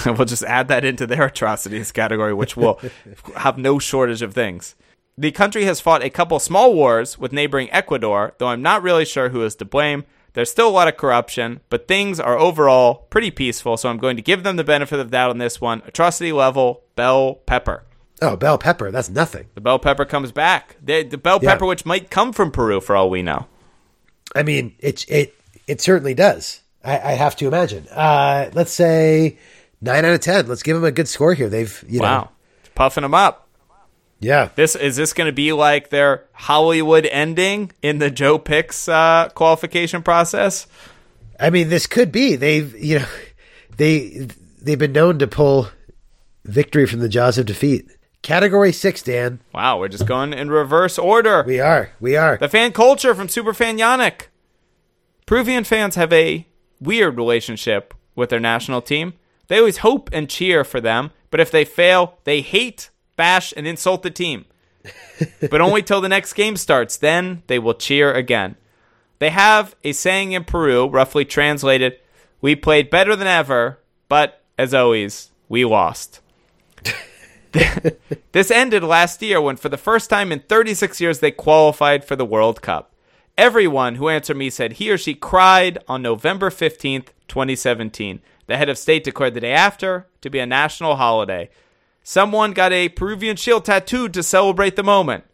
we'll just add that into their atrocities category, which will have no shortage of things. The country has fought a couple small wars with neighboring Ecuador, though I'm not really sure who is to blame. There's still a lot of corruption, but things are overall pretty peaceful, so I'm going to give them the benefit of the doubt on this one. Atrocity level, bell pepper. Oh, bell pepper, that's nothing. The bell pepper comes back. The, the bell Yeah. pepper, which might come from Peru for all we know. I mean, it it it certainly does. I, I have to imagine. Uh, let's say nine out of ten. Let's give them a good score here. They've you Wow. know, Puffing them up. yeah. This is this going to be like their Hollywood ending in the Joe Picks uh, qualification process? I mean, this could be. They've you know they they've been known to pull victory from the jaws of defeat. Category six, Dan. Wow, we're just going in reverse order. We are. We are. The fan culture from Superfan Yannick. Peruvian fans have a weird relationship with their national team. They always hope and cheer for them, but if they fail, they hate, bash, and insult the team. but only till the next game starts, then they will cheer again. They have a saying in Peru, roughly translated, We played better than ever, but as always, we lost. This ended last year when, for the first time in 36 years, they qualified for the World Cup. Everyone who answered me said he or she cried on November 15th, 2017. The head of state declared the day after to be a national holiday. Someone got a Peruvian shield tattooed to celebrate the moment.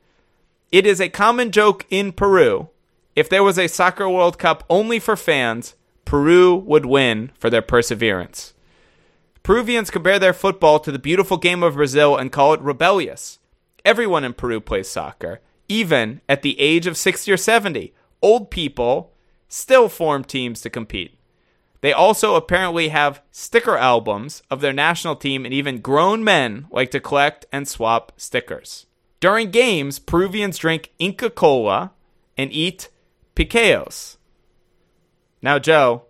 It is a common joke in Peru. If there was a soccer World Cup only for fans, Peru would win for their perseverance. Peruvians compare their football to the beautiful game of Brazil and call it rebellious. Everyone in Peru plays soccer, even at the age of 60 or 70. Old people still form teams to compete. They also apparently have sticker albums of their national team, and even grown men like to collect and swap stickers. During games, Peruvians drink Inca Cola and eat piqueos. Now, Joe,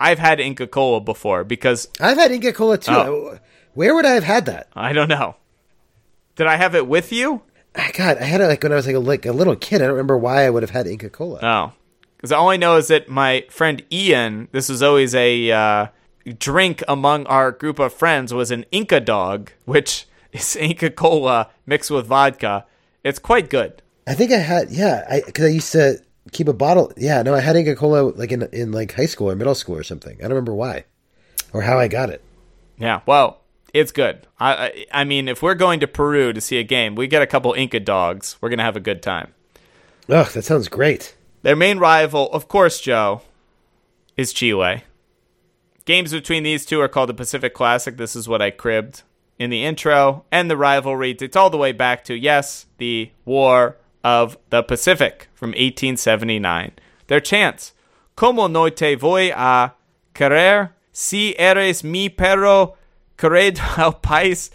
I've had Inca Cola before because I've had Inca Cola too. Oh. Where would I have had that? I don't know. Did I have it with you? Ah, God, I had it like when I was like a, like a little kid. I don't remember why I would have had Inca Cola. Oh, because all I know is that my friend Ian, this was always a uh, drink among our group of friends, was an Inca dog, which is Inca Cola mixed with vodka. It's quite good. I think I had yeah, I because I used to keep a bottle. Yeah, no, I had Inca Cola like in in like high school or middle school or something. I don't remember why or how I got it. Yeah, well, it's good. I, I, I mean, if we're going to Peru to see a game, we get a couple Inca dogs. We're gonna have a good time. Ugh, that sounds great. Their main rival, of course, Joe, is Chile. Games between these two are called the Pacific Classic. This is what I cribbed in the intro. And the rivalry dates all the way back to, yes, the War of the Pacific from 1879. Their chants, Como no te voy a querer si eres mi perro querido al país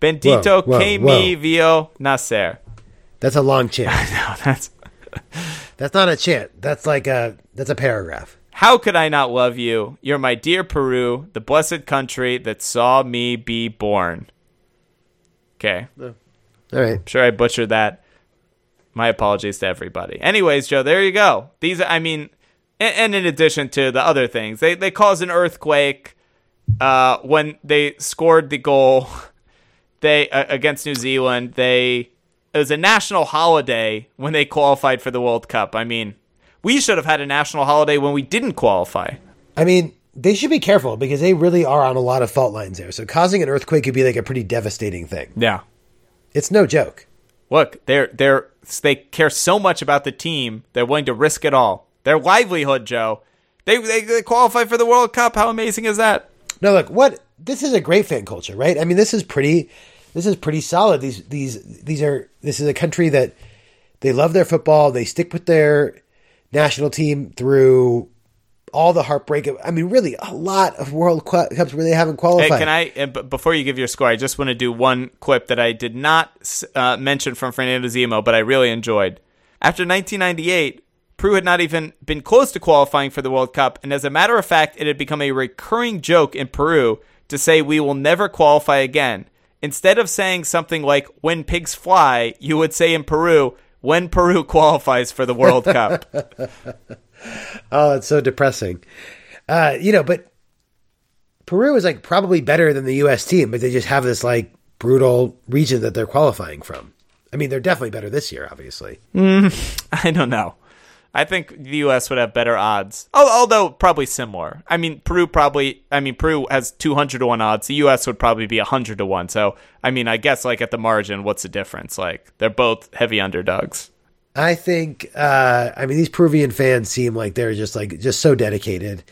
bendito Whoa, whoa, que whoa. me vio nacer. That's a long chant. No, that's That's not a chant. That's like a that's a paragraph. How could I not love you? You're my dear Peru, the blessed country that saw me be born. Okay, All right. I'm sure I butchered that. My apologies to everybody. Anyways, Joe, there you go. These, I mean, and, and in addition to the other things, they they caused an earthquake uh, when they scored the goal. They uh, against New Zealand. They it was a national holiday when they qualified for the World Cup. I mean, we should have had a national holiday when we didn't qualify. I mean, they should be careful because they really are on a lot of fault lines there. So causing an earthquake could be like a pretty devastating thing. Yeah. It's no joke. Look, they're they're they care so much about the team, they're willing to risk it all. Their livelihood, Joe. They they, they qualify for the World Cup. How amazing is that? No, look, what this is a great fan culture, right? I mean, this is pretty this is pretty solid. These these these are this is a country that they love their football. They stick with their national team through all the heartbreak. I mean, really, a lot of World Cups where they haven't Hey, qualified. can I? uh, Before you give your score, I just want to do one clip that I did not uh, mention from Fernando Zemo, but I really enjoyed. After 1998, Peru had not even been close to qualifying for the World Cup, and as a matter of fact, it had become a recurring joke in Peru to say we will never qualify again. Instead of saying something like "When pigs fly," you would say in Peru, when Peru qualifies for the World Cup. Oh, it's so depressing. Uh, you know, but Peru is like probably better than the U.S. team, but they just have this like brutal region that they're qualifying from. I mean, they're definitely better this year, obviously. I don't know. I think the U.S. would have better odds, although probably similar. I mean, Peru probably. I mean, Peru has two hundred to one odds. The U.S. would probably be hundred to one. So, I mean, I guess like at the margin, what's the difference? Like they're both heavy underdogs. I think. Uh, I mean, these Peruvian fans seem like they're just like just so dedicated,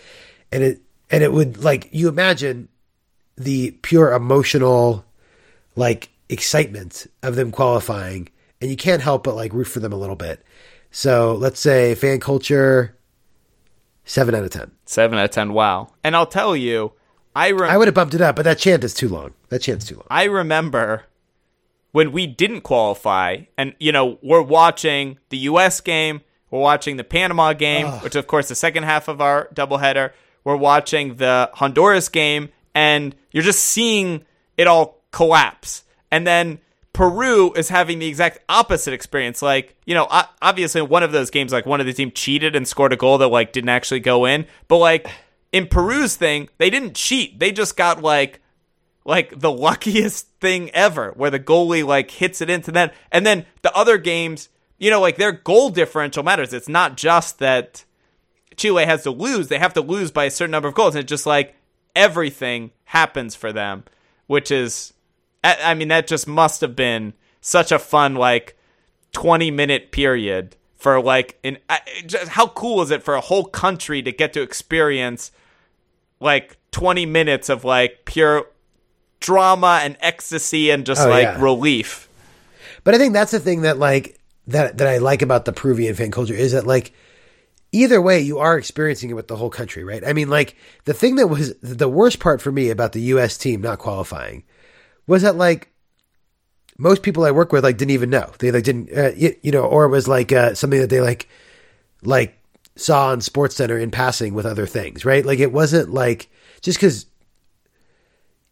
and it and it would like you imagine the pure emotional like excitement of them qualifying, and you can't help but like root for them a little bit. So let's say fan culture, seven out of ten. Seven out of ten. Wow. And I'll tell you, I re- I would have bumped it up, but that chant is too long. That chant's too long. I remember when we didn't qualify, and you know we're watching the U.S. game, we're watching the Panama game, which of course the second half of our doubleheader. We're watching the Honduras game, and you're just seeing it all collapse. And then Peru is having the exact opposite experience. Like, you know, obviously one of those games, like one of the team cheated and scored a goal that like didn't actually go in. But like in Peru's thing, they didn't cheat. They just got like like the luckiest thing ever where the goalie like hits it into that and then the other games you know like their goal differential matters. It's not just that chile has to lose. They have to lose by a certain number of goals. And it's just like everything happens for them which is i mean that just must have been such a fun like 20 minute period for like an just how cool is it for a whole country to get to experience like 20 minutes of like pure drama and ecstasy and just Oh, like yeah. relief. But I think that's the thing that like that that I like about the Peruvian fan culture is that like either way you are experiencing it with the whole country, right? I mean, like the thing that was the worst part for me about the U.S. team not qualifying was that like most people I work with like didn't even know they like didn't uh, you, you know or it was like uh, something that they like like saw on Sports Center in passing with other things, right? Like it wasn't like just because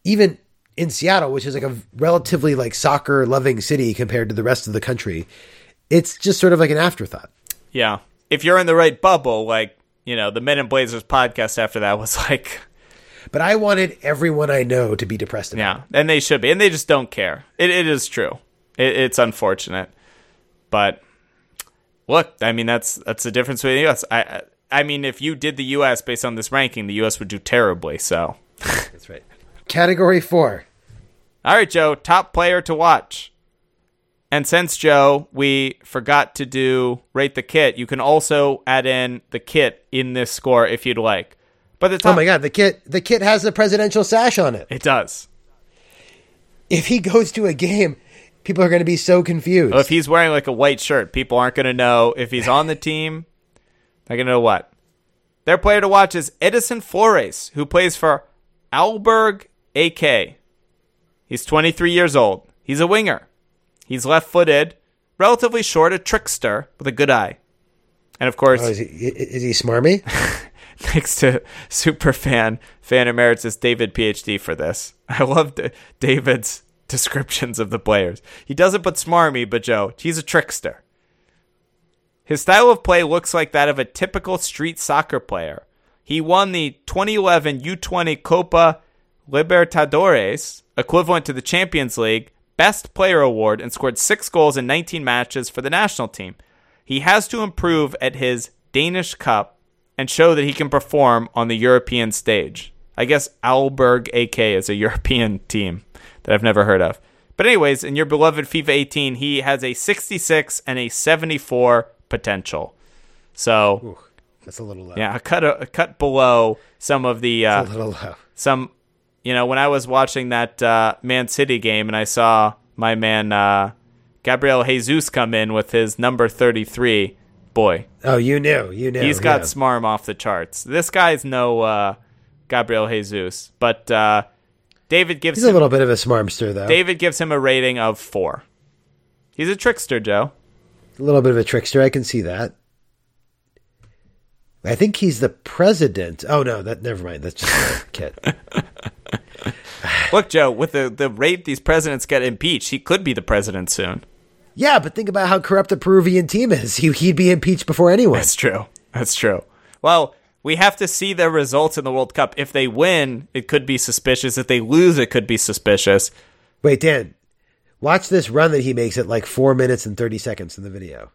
even in Seattle, which is like a relatively like soccer loving city compared to the rest of the country, it's just sort of like an afterthought. Yeah. If you're in the right bubble, like, you know, the Men in Blazers podcast after that was like, But I wanted everyone I know to be depressed about. yeah, and they should be. And they just don't care. It, it is true. It, it's unfortunate. But look, I mean, that's that's the difference between the U.S. I, I, I mean, if you did the U.S. based on this ranking, the U.S. would do terribly. So. That's right. Category four. all right, Joe, top player to watch. And since Joe, we forgot to do rate the kit, you can also add in the kit in this score if you'd like. But the oh top, Oh my god, the kit the kit has the presidential sash on it. it does. If he goes to a game, people are going to be so confused. Well, if he's wearing like a white shirt, people aren't going to know if he's on the team. They're going to know what. Their player to watch is Edison Flores, who plays for Aalborg AK. He's 23 years old. He's a winger. He's left footed, relatively short, a trickster with a good eye. And of course, Oh, is, he, is he smarmy? thanks to super fan fan emeritus David PhD for this. I love David's descriptions of the players. He doesn't put smarmy, but Joe, he's a trickster. His style of play looks like that of a typical street soccer player. He won the 2011 U20 Copa Libertadores, equivalent to the Champions League, Best Player Award and scored six goals in 19 matches for the national team. He has to improve at his Danish Cup and show that he can perform on the European stage. I guess Aalborg AK is a European team that I've never heard of. But anyways, in your beloved FIFA 18, he has a 66 and a 74 potential. So That's a little low. yeah, a cut a, a cut below some of the uh, A little low. some you know when i was watching that uh, man city game and i saw my man uh, gabriel jesus come in with his number 33 boy Oh, you knew. You knew. he's got yeah. smarm off the charts this guy's no uh, gabriel jesus but uh, david gives He's a him, little bit of a smarmster, though. david gives him a rating of four he's a trickster joe A little bit of a trickster. I can see that. I think he's the president. Oh no, that never mind. That's just a kid. look joe with the, the rate these presidents get impeached he could be the president soon Yeah, but think about how corrupt the Peruvian team is. He, he'd be impeached before anyone. That's true. That's true. Well, we have to see their results in the World Cup. If they win, it could be suspicious. If they lose, it could be suspicious. Wait, Dan, watch this run that he makes at like four minutes and 30 seconds in the video.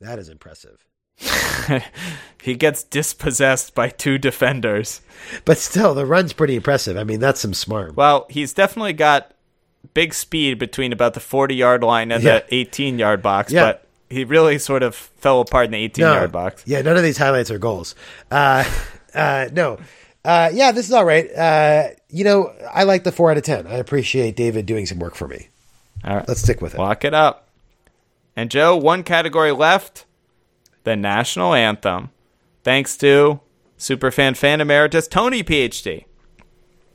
That is impressive. he gets dispossessed by two defenders. But still, the run's pretty impressive. I mean, that's some smart. Well, he's definitely got big speed between about the 40 yard line and Yeah. the 18 yard box, Yeah. but he really sort of fell apart in the 18 No. yard box. Yeah, none of these highlights are goals. Uh, uh, no. Uh, yeah, this is all right. Uh, you know, I like the four out of 10. I appreciate David doing some work for me. All right. Let's stick with it. Lock it up. And Joe, one category left the national anthem. Thanks to superfan fan emeritus Tony PhD.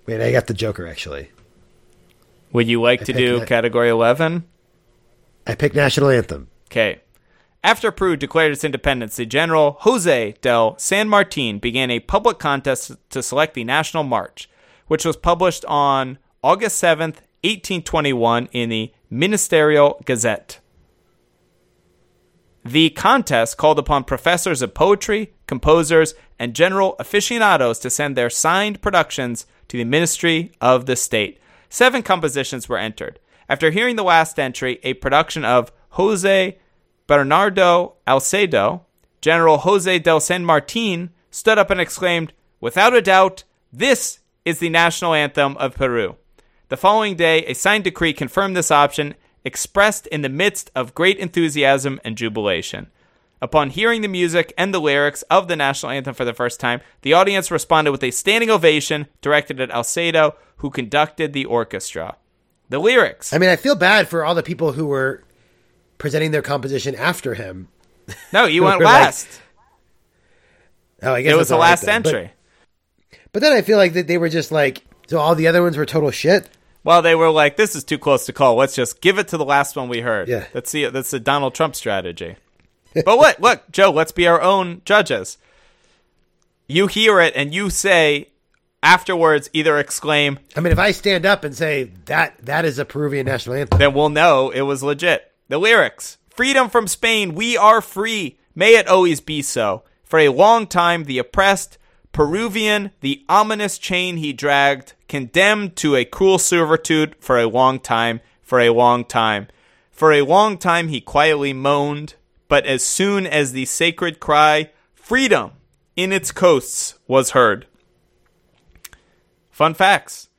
Wait, I got the Joker, actually. Would you like to do it. category 11? I picked National Anthem. Okay. After Peru declared its independence, the General Jose del San Martin began a public contest to select the national march, which was published on August 7th, 1821, in the Ministerial Gazette. The contest called upon professors of poetry, composers, and general aficionados to send their signed productions to the Ministry of the State. Seven compositions were entered. After hearing the last entry, a production of Jose Bernardo Alcedo, General Jose del San Martin stood up and exclaimed, Without a doubt, this is the national anthem of Peru. The following day, a signed decree confirmed this option, expressed in the midst of great enthusiasm and jubilation. Upon hearing the music and the lyrics of the national anthem for the first time, the audience responded with a standing ovation directed at Alcedo, who conducted the orchestra. The lyrics. I mean, I feel bad for all the people who were presenting their composition after him. No, you went We're like- last. Oh, I guess it was the right last then. But- entry. But, then I feel like that they were just like, so all the other ones were total shit. Well, they were like, "This is too close to call. Let's just give it to the last one we heard." Yeah. let's see. that's the Donald Trump strategy. but what? Look, Joe, let's be our own judges. You hear it and you say afterwards, either exclaim, I mean, if I stand up and say that that is a Peruvian national anthem, then we'll know it was legit. The lyrics Freedom from Spain, we are free. May it always be so. For a long time, the oppressed Peruvian, the ominous chain he dragged, condemned to a cruel servitude for a long time, for a long time. For a long time, he quietly moaned, but as soon as the sacred cry, Freedom, in its coasts was heard. Fun facts.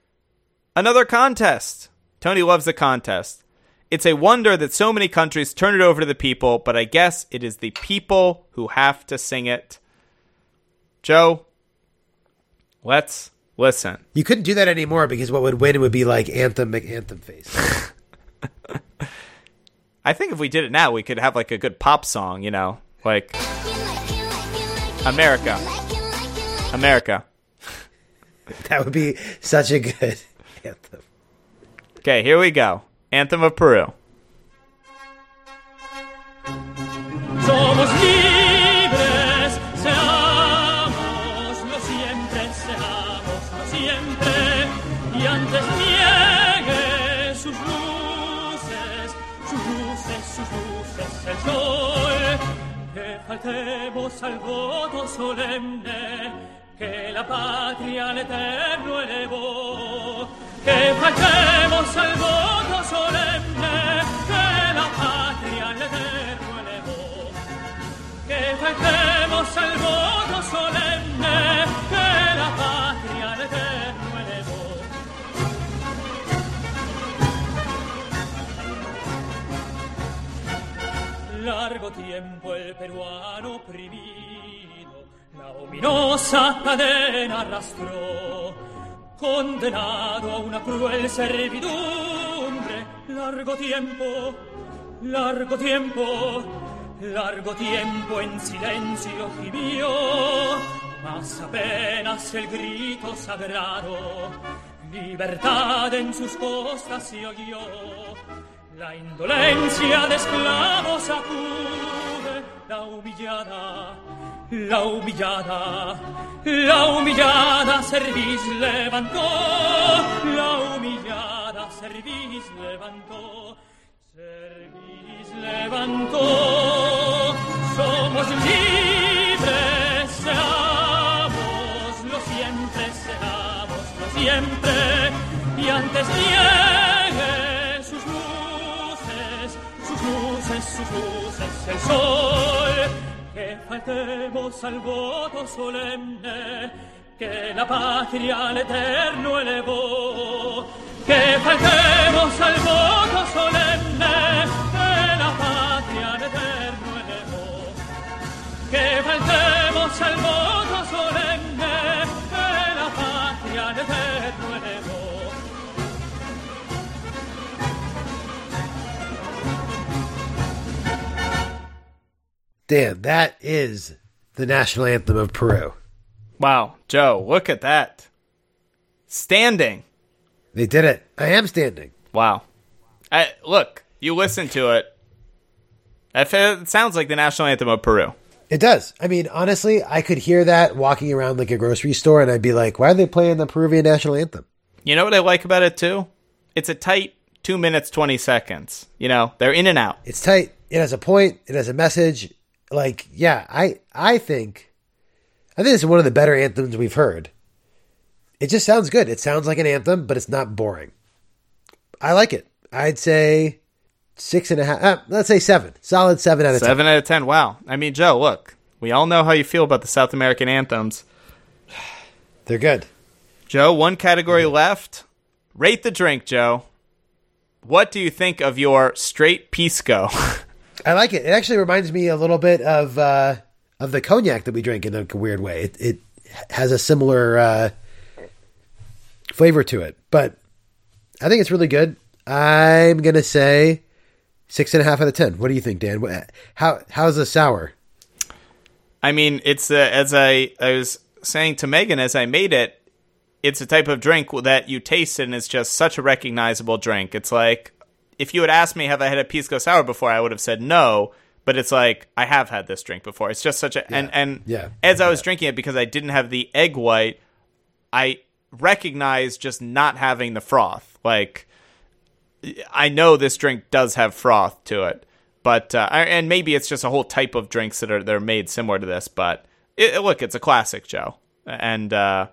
Another contest. Tony loves the contest. It's a wonder that so many countries turn it over to the people, but I guess it is the people who have to sing it. Joe, let's listen. you couldn't do that anymore because what would win would be like anthem anthem face. I think if we did it now, we could have like a good pop song, you know, like America. America. that would be such a good anthem. Okay, here we go. Anthem of Peru. Que faltemos al voto solemne, que la patria al eterno elevó, que faltemos al voto solemne, que la patria al eterno elevó. Que faltemos al voto solemne Largo tiempo el peruano oprimido la ominosa cadena arrastró, condenado a una cruel servidumbre. Largo tiempo, largo tiempo, largo tiempo en silencio gimió, mas apenas el grito sagrado, libertad en sus costas se oyó. La indolencia de esclavos sacude la humillada, la humillada, la humillada cerviz levantó, la humillada cerviz levantó. Cervis levantó, somos libres, seamos lo siempre, seamos lo siempre, y antes niegue sus el sol, que faltemos al voto solemne, que la patria al eterno elevó, que faltemos al voto solemne, que la patria al eterno elevó, que faltemos al voto solemne, Dan, that is the national anthem of Peru. Wow, Joe, look at that. Standing. They did it. I am standing. Wow. I, look, you listen to it. It sounds like the national anthem of Peru. It does. I mean, honestly, I could hear that walking around like a grocery store, and I'd be like, "Why are they playing the Peruvian national anthem?" You know what I like about it too? It's a tight two minutes twenty seconds. You know, they're in and out. It's tight. It has a point. It has a message. Like, yeah, I I think, I think it's one of the better anthems we've heard. It just sounds good. It sounds like an anthem, but it's not boring. I like it. I'd say six and a half. Uh, let's say seven. Solid seven out of ten. Seven out of ten. Wow. I mean, Joe, look, we all know how you feel about the South American anthems. They're good. Joe, one category left. Rate the drink, Joe. What do you think of your straight pisco? I like it. It actually reminds me a little bit of uh, of the cognac that we drink in a weird way. It, it has a similar uh, flavor to it, but I think it's really good. I'm gonna say six and a half out of ten. What do you think, Dan? How how's the sour? I mean, it's uh, as I, I was saying to Megan as I made it, it's a type of drink that you taste and it's just such a recognizable drink. It's like if you had asked me, have I had a pisco sour before, I would have said no. But it's like I have had this drink before. It's just such a and and Yeah. as I was drinking it because I didn't have the egg white, I recognized just not having the froth. Like I know this drink does have froth to it, but uh, and maybe it's just a whole type of drinks that are they're made similar to this. But it- look, it's a classic, Joe, and uh,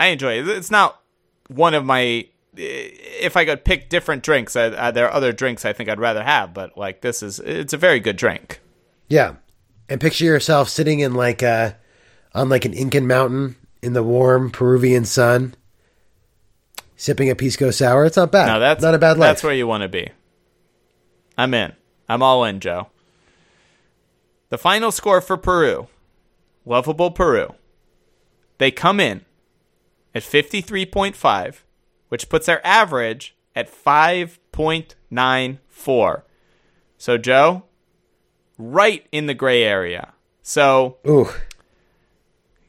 I enjoy it. It's not one of my. If I could pick different drinks, I, uh, there are other drinks I think I'd rather have, but like this is, it's a very good drink. Yeah, and picture yourself sitting in like a on like an Incan mountain in the warm Peruvian sun, sipping a pisco sour. It's not bad. No, that's not a bad life. That's where you want to be. I'm in. I'm all in, Joe. The final score for Peru, lovable Peru. They come in at 53.5, which puts their average at 5.94. So, Joe, right in the gray area. So,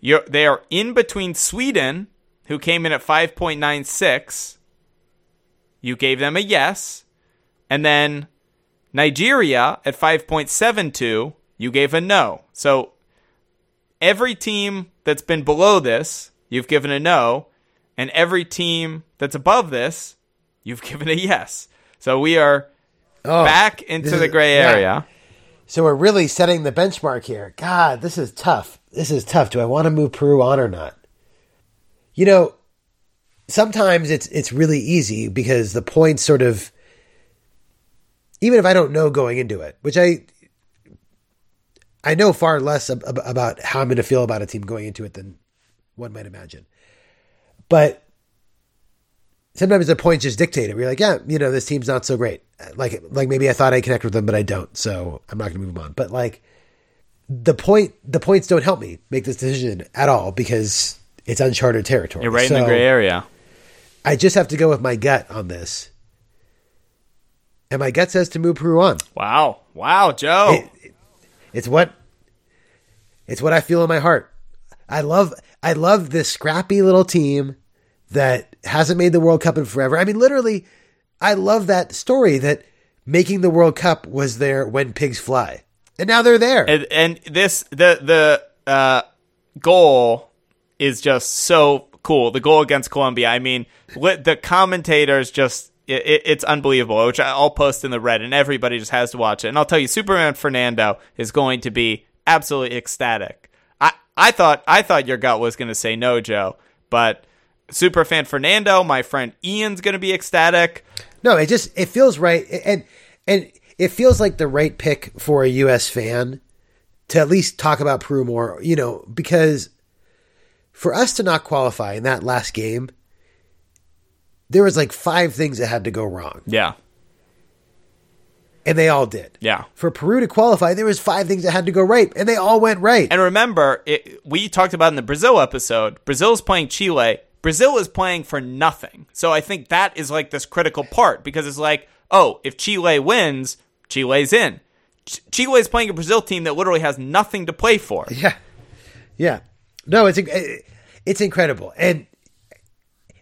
they are in between Sweden, who came in at 5.96. You gave them a yes. And then Nigeria at 5.72, you gave a no. So every team that's been below this, you've given a no. And every team that's above this, you've given a yes. So we are oh, back into the is- gray yeah. area. So we're really setting the benchmark here. God, this is tough. This is tough. Do I want to move Peru on or not? You know, sometimes it's it's really easy because the points sort of even if I don't know going into it, which I I know far less ab- about how I'm going to feel about a team going into it than one might imagine. But sometimes the points just dictate it. We're like, yeah, you know, this team's not so great. Like, like maybe I thought I'd connect with them, but I don't. So I'm not going to move them on. But like, the point, the points don't help me make this decision at all because it's uncharted territory. You're right in the gray area. I just have to go with my gut on this, and my gut says to move Peru on. Wow. Wow, Joe. It- It's what it's what I feel in my heart. I love I love this scrappy little team that hasn't made the World Cup in forever. I mean literally I love that story that making the World Cup was there when pigs fly. And now they're there. and, and this the the uh, goal is just so cool. The goal against Colombia. I mean, the commentators just it, it's unbelievable, which I'll post in the red, and everybody just has to watch it. And I'll tell you, Superman Fernando is going to be absolutely ecstatic. I, I thought I thought your gut was going to say no, Joe, but Superfan Fernando, my friend Ian's going to be ecstatic. No, it just it feels right, and and it feels like the right pick for a U.S. fan to at least talk about Peru more. You know, because for us to not qualify in that last game, there was like five things that had to go wrong, Yeah, and they all did. yeah. For Peru to qualify, there was five things that had to go right, and they all went right. And remember, it, we talked about in the Brazil episode, Brazil's playing Chile. Brazil is playing for nothing. So I think that is like this critical part because it's like, oh, if Chile wins, Chile's in. Ch- Chile is playing a Brazil team that literally has nothing to play for. Yeah, yeah. No, it's eh, it's incredible, and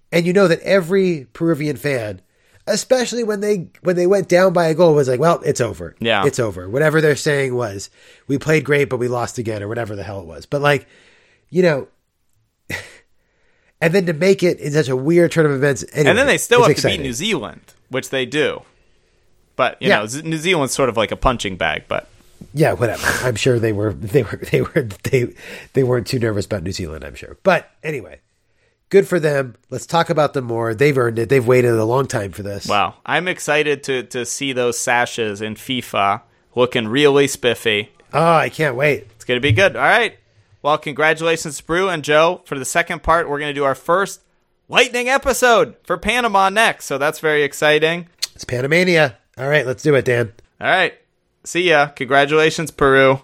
and you know that every Peruvian fan, especially when they when they went down by a goal, was like, "Well, it's over. Yeah. it's over." Whatever they're saying was, "We played great, but we lost again," or whatever the hell it was. But like, you know, and then to make it in such a weird turn of events, anyway, and then they still have exciting. to beat New Zealand, which they do. But, you Yeah. know, New Zealand's sort of like a punching bag, but Yeah, whatever. I'm sure they were they were they were they they weren't too nervous about New Zealand, I'm sure. But anyway, good for them. Let's talk about them more. They've earned it. They've waited a long time for this. wow. I'm excited to, to see those sashes in FIFA looking really spiffy. Oh, I can't wait. It's going to be good. All right. Well, congratulations, Brew and Joe. For the second part, we're going to do our first lightning episode for Panama next. So that's very exciting. It's Panamania. All right, let's do it, Dan. All right. See ya. Congratulations, Peru.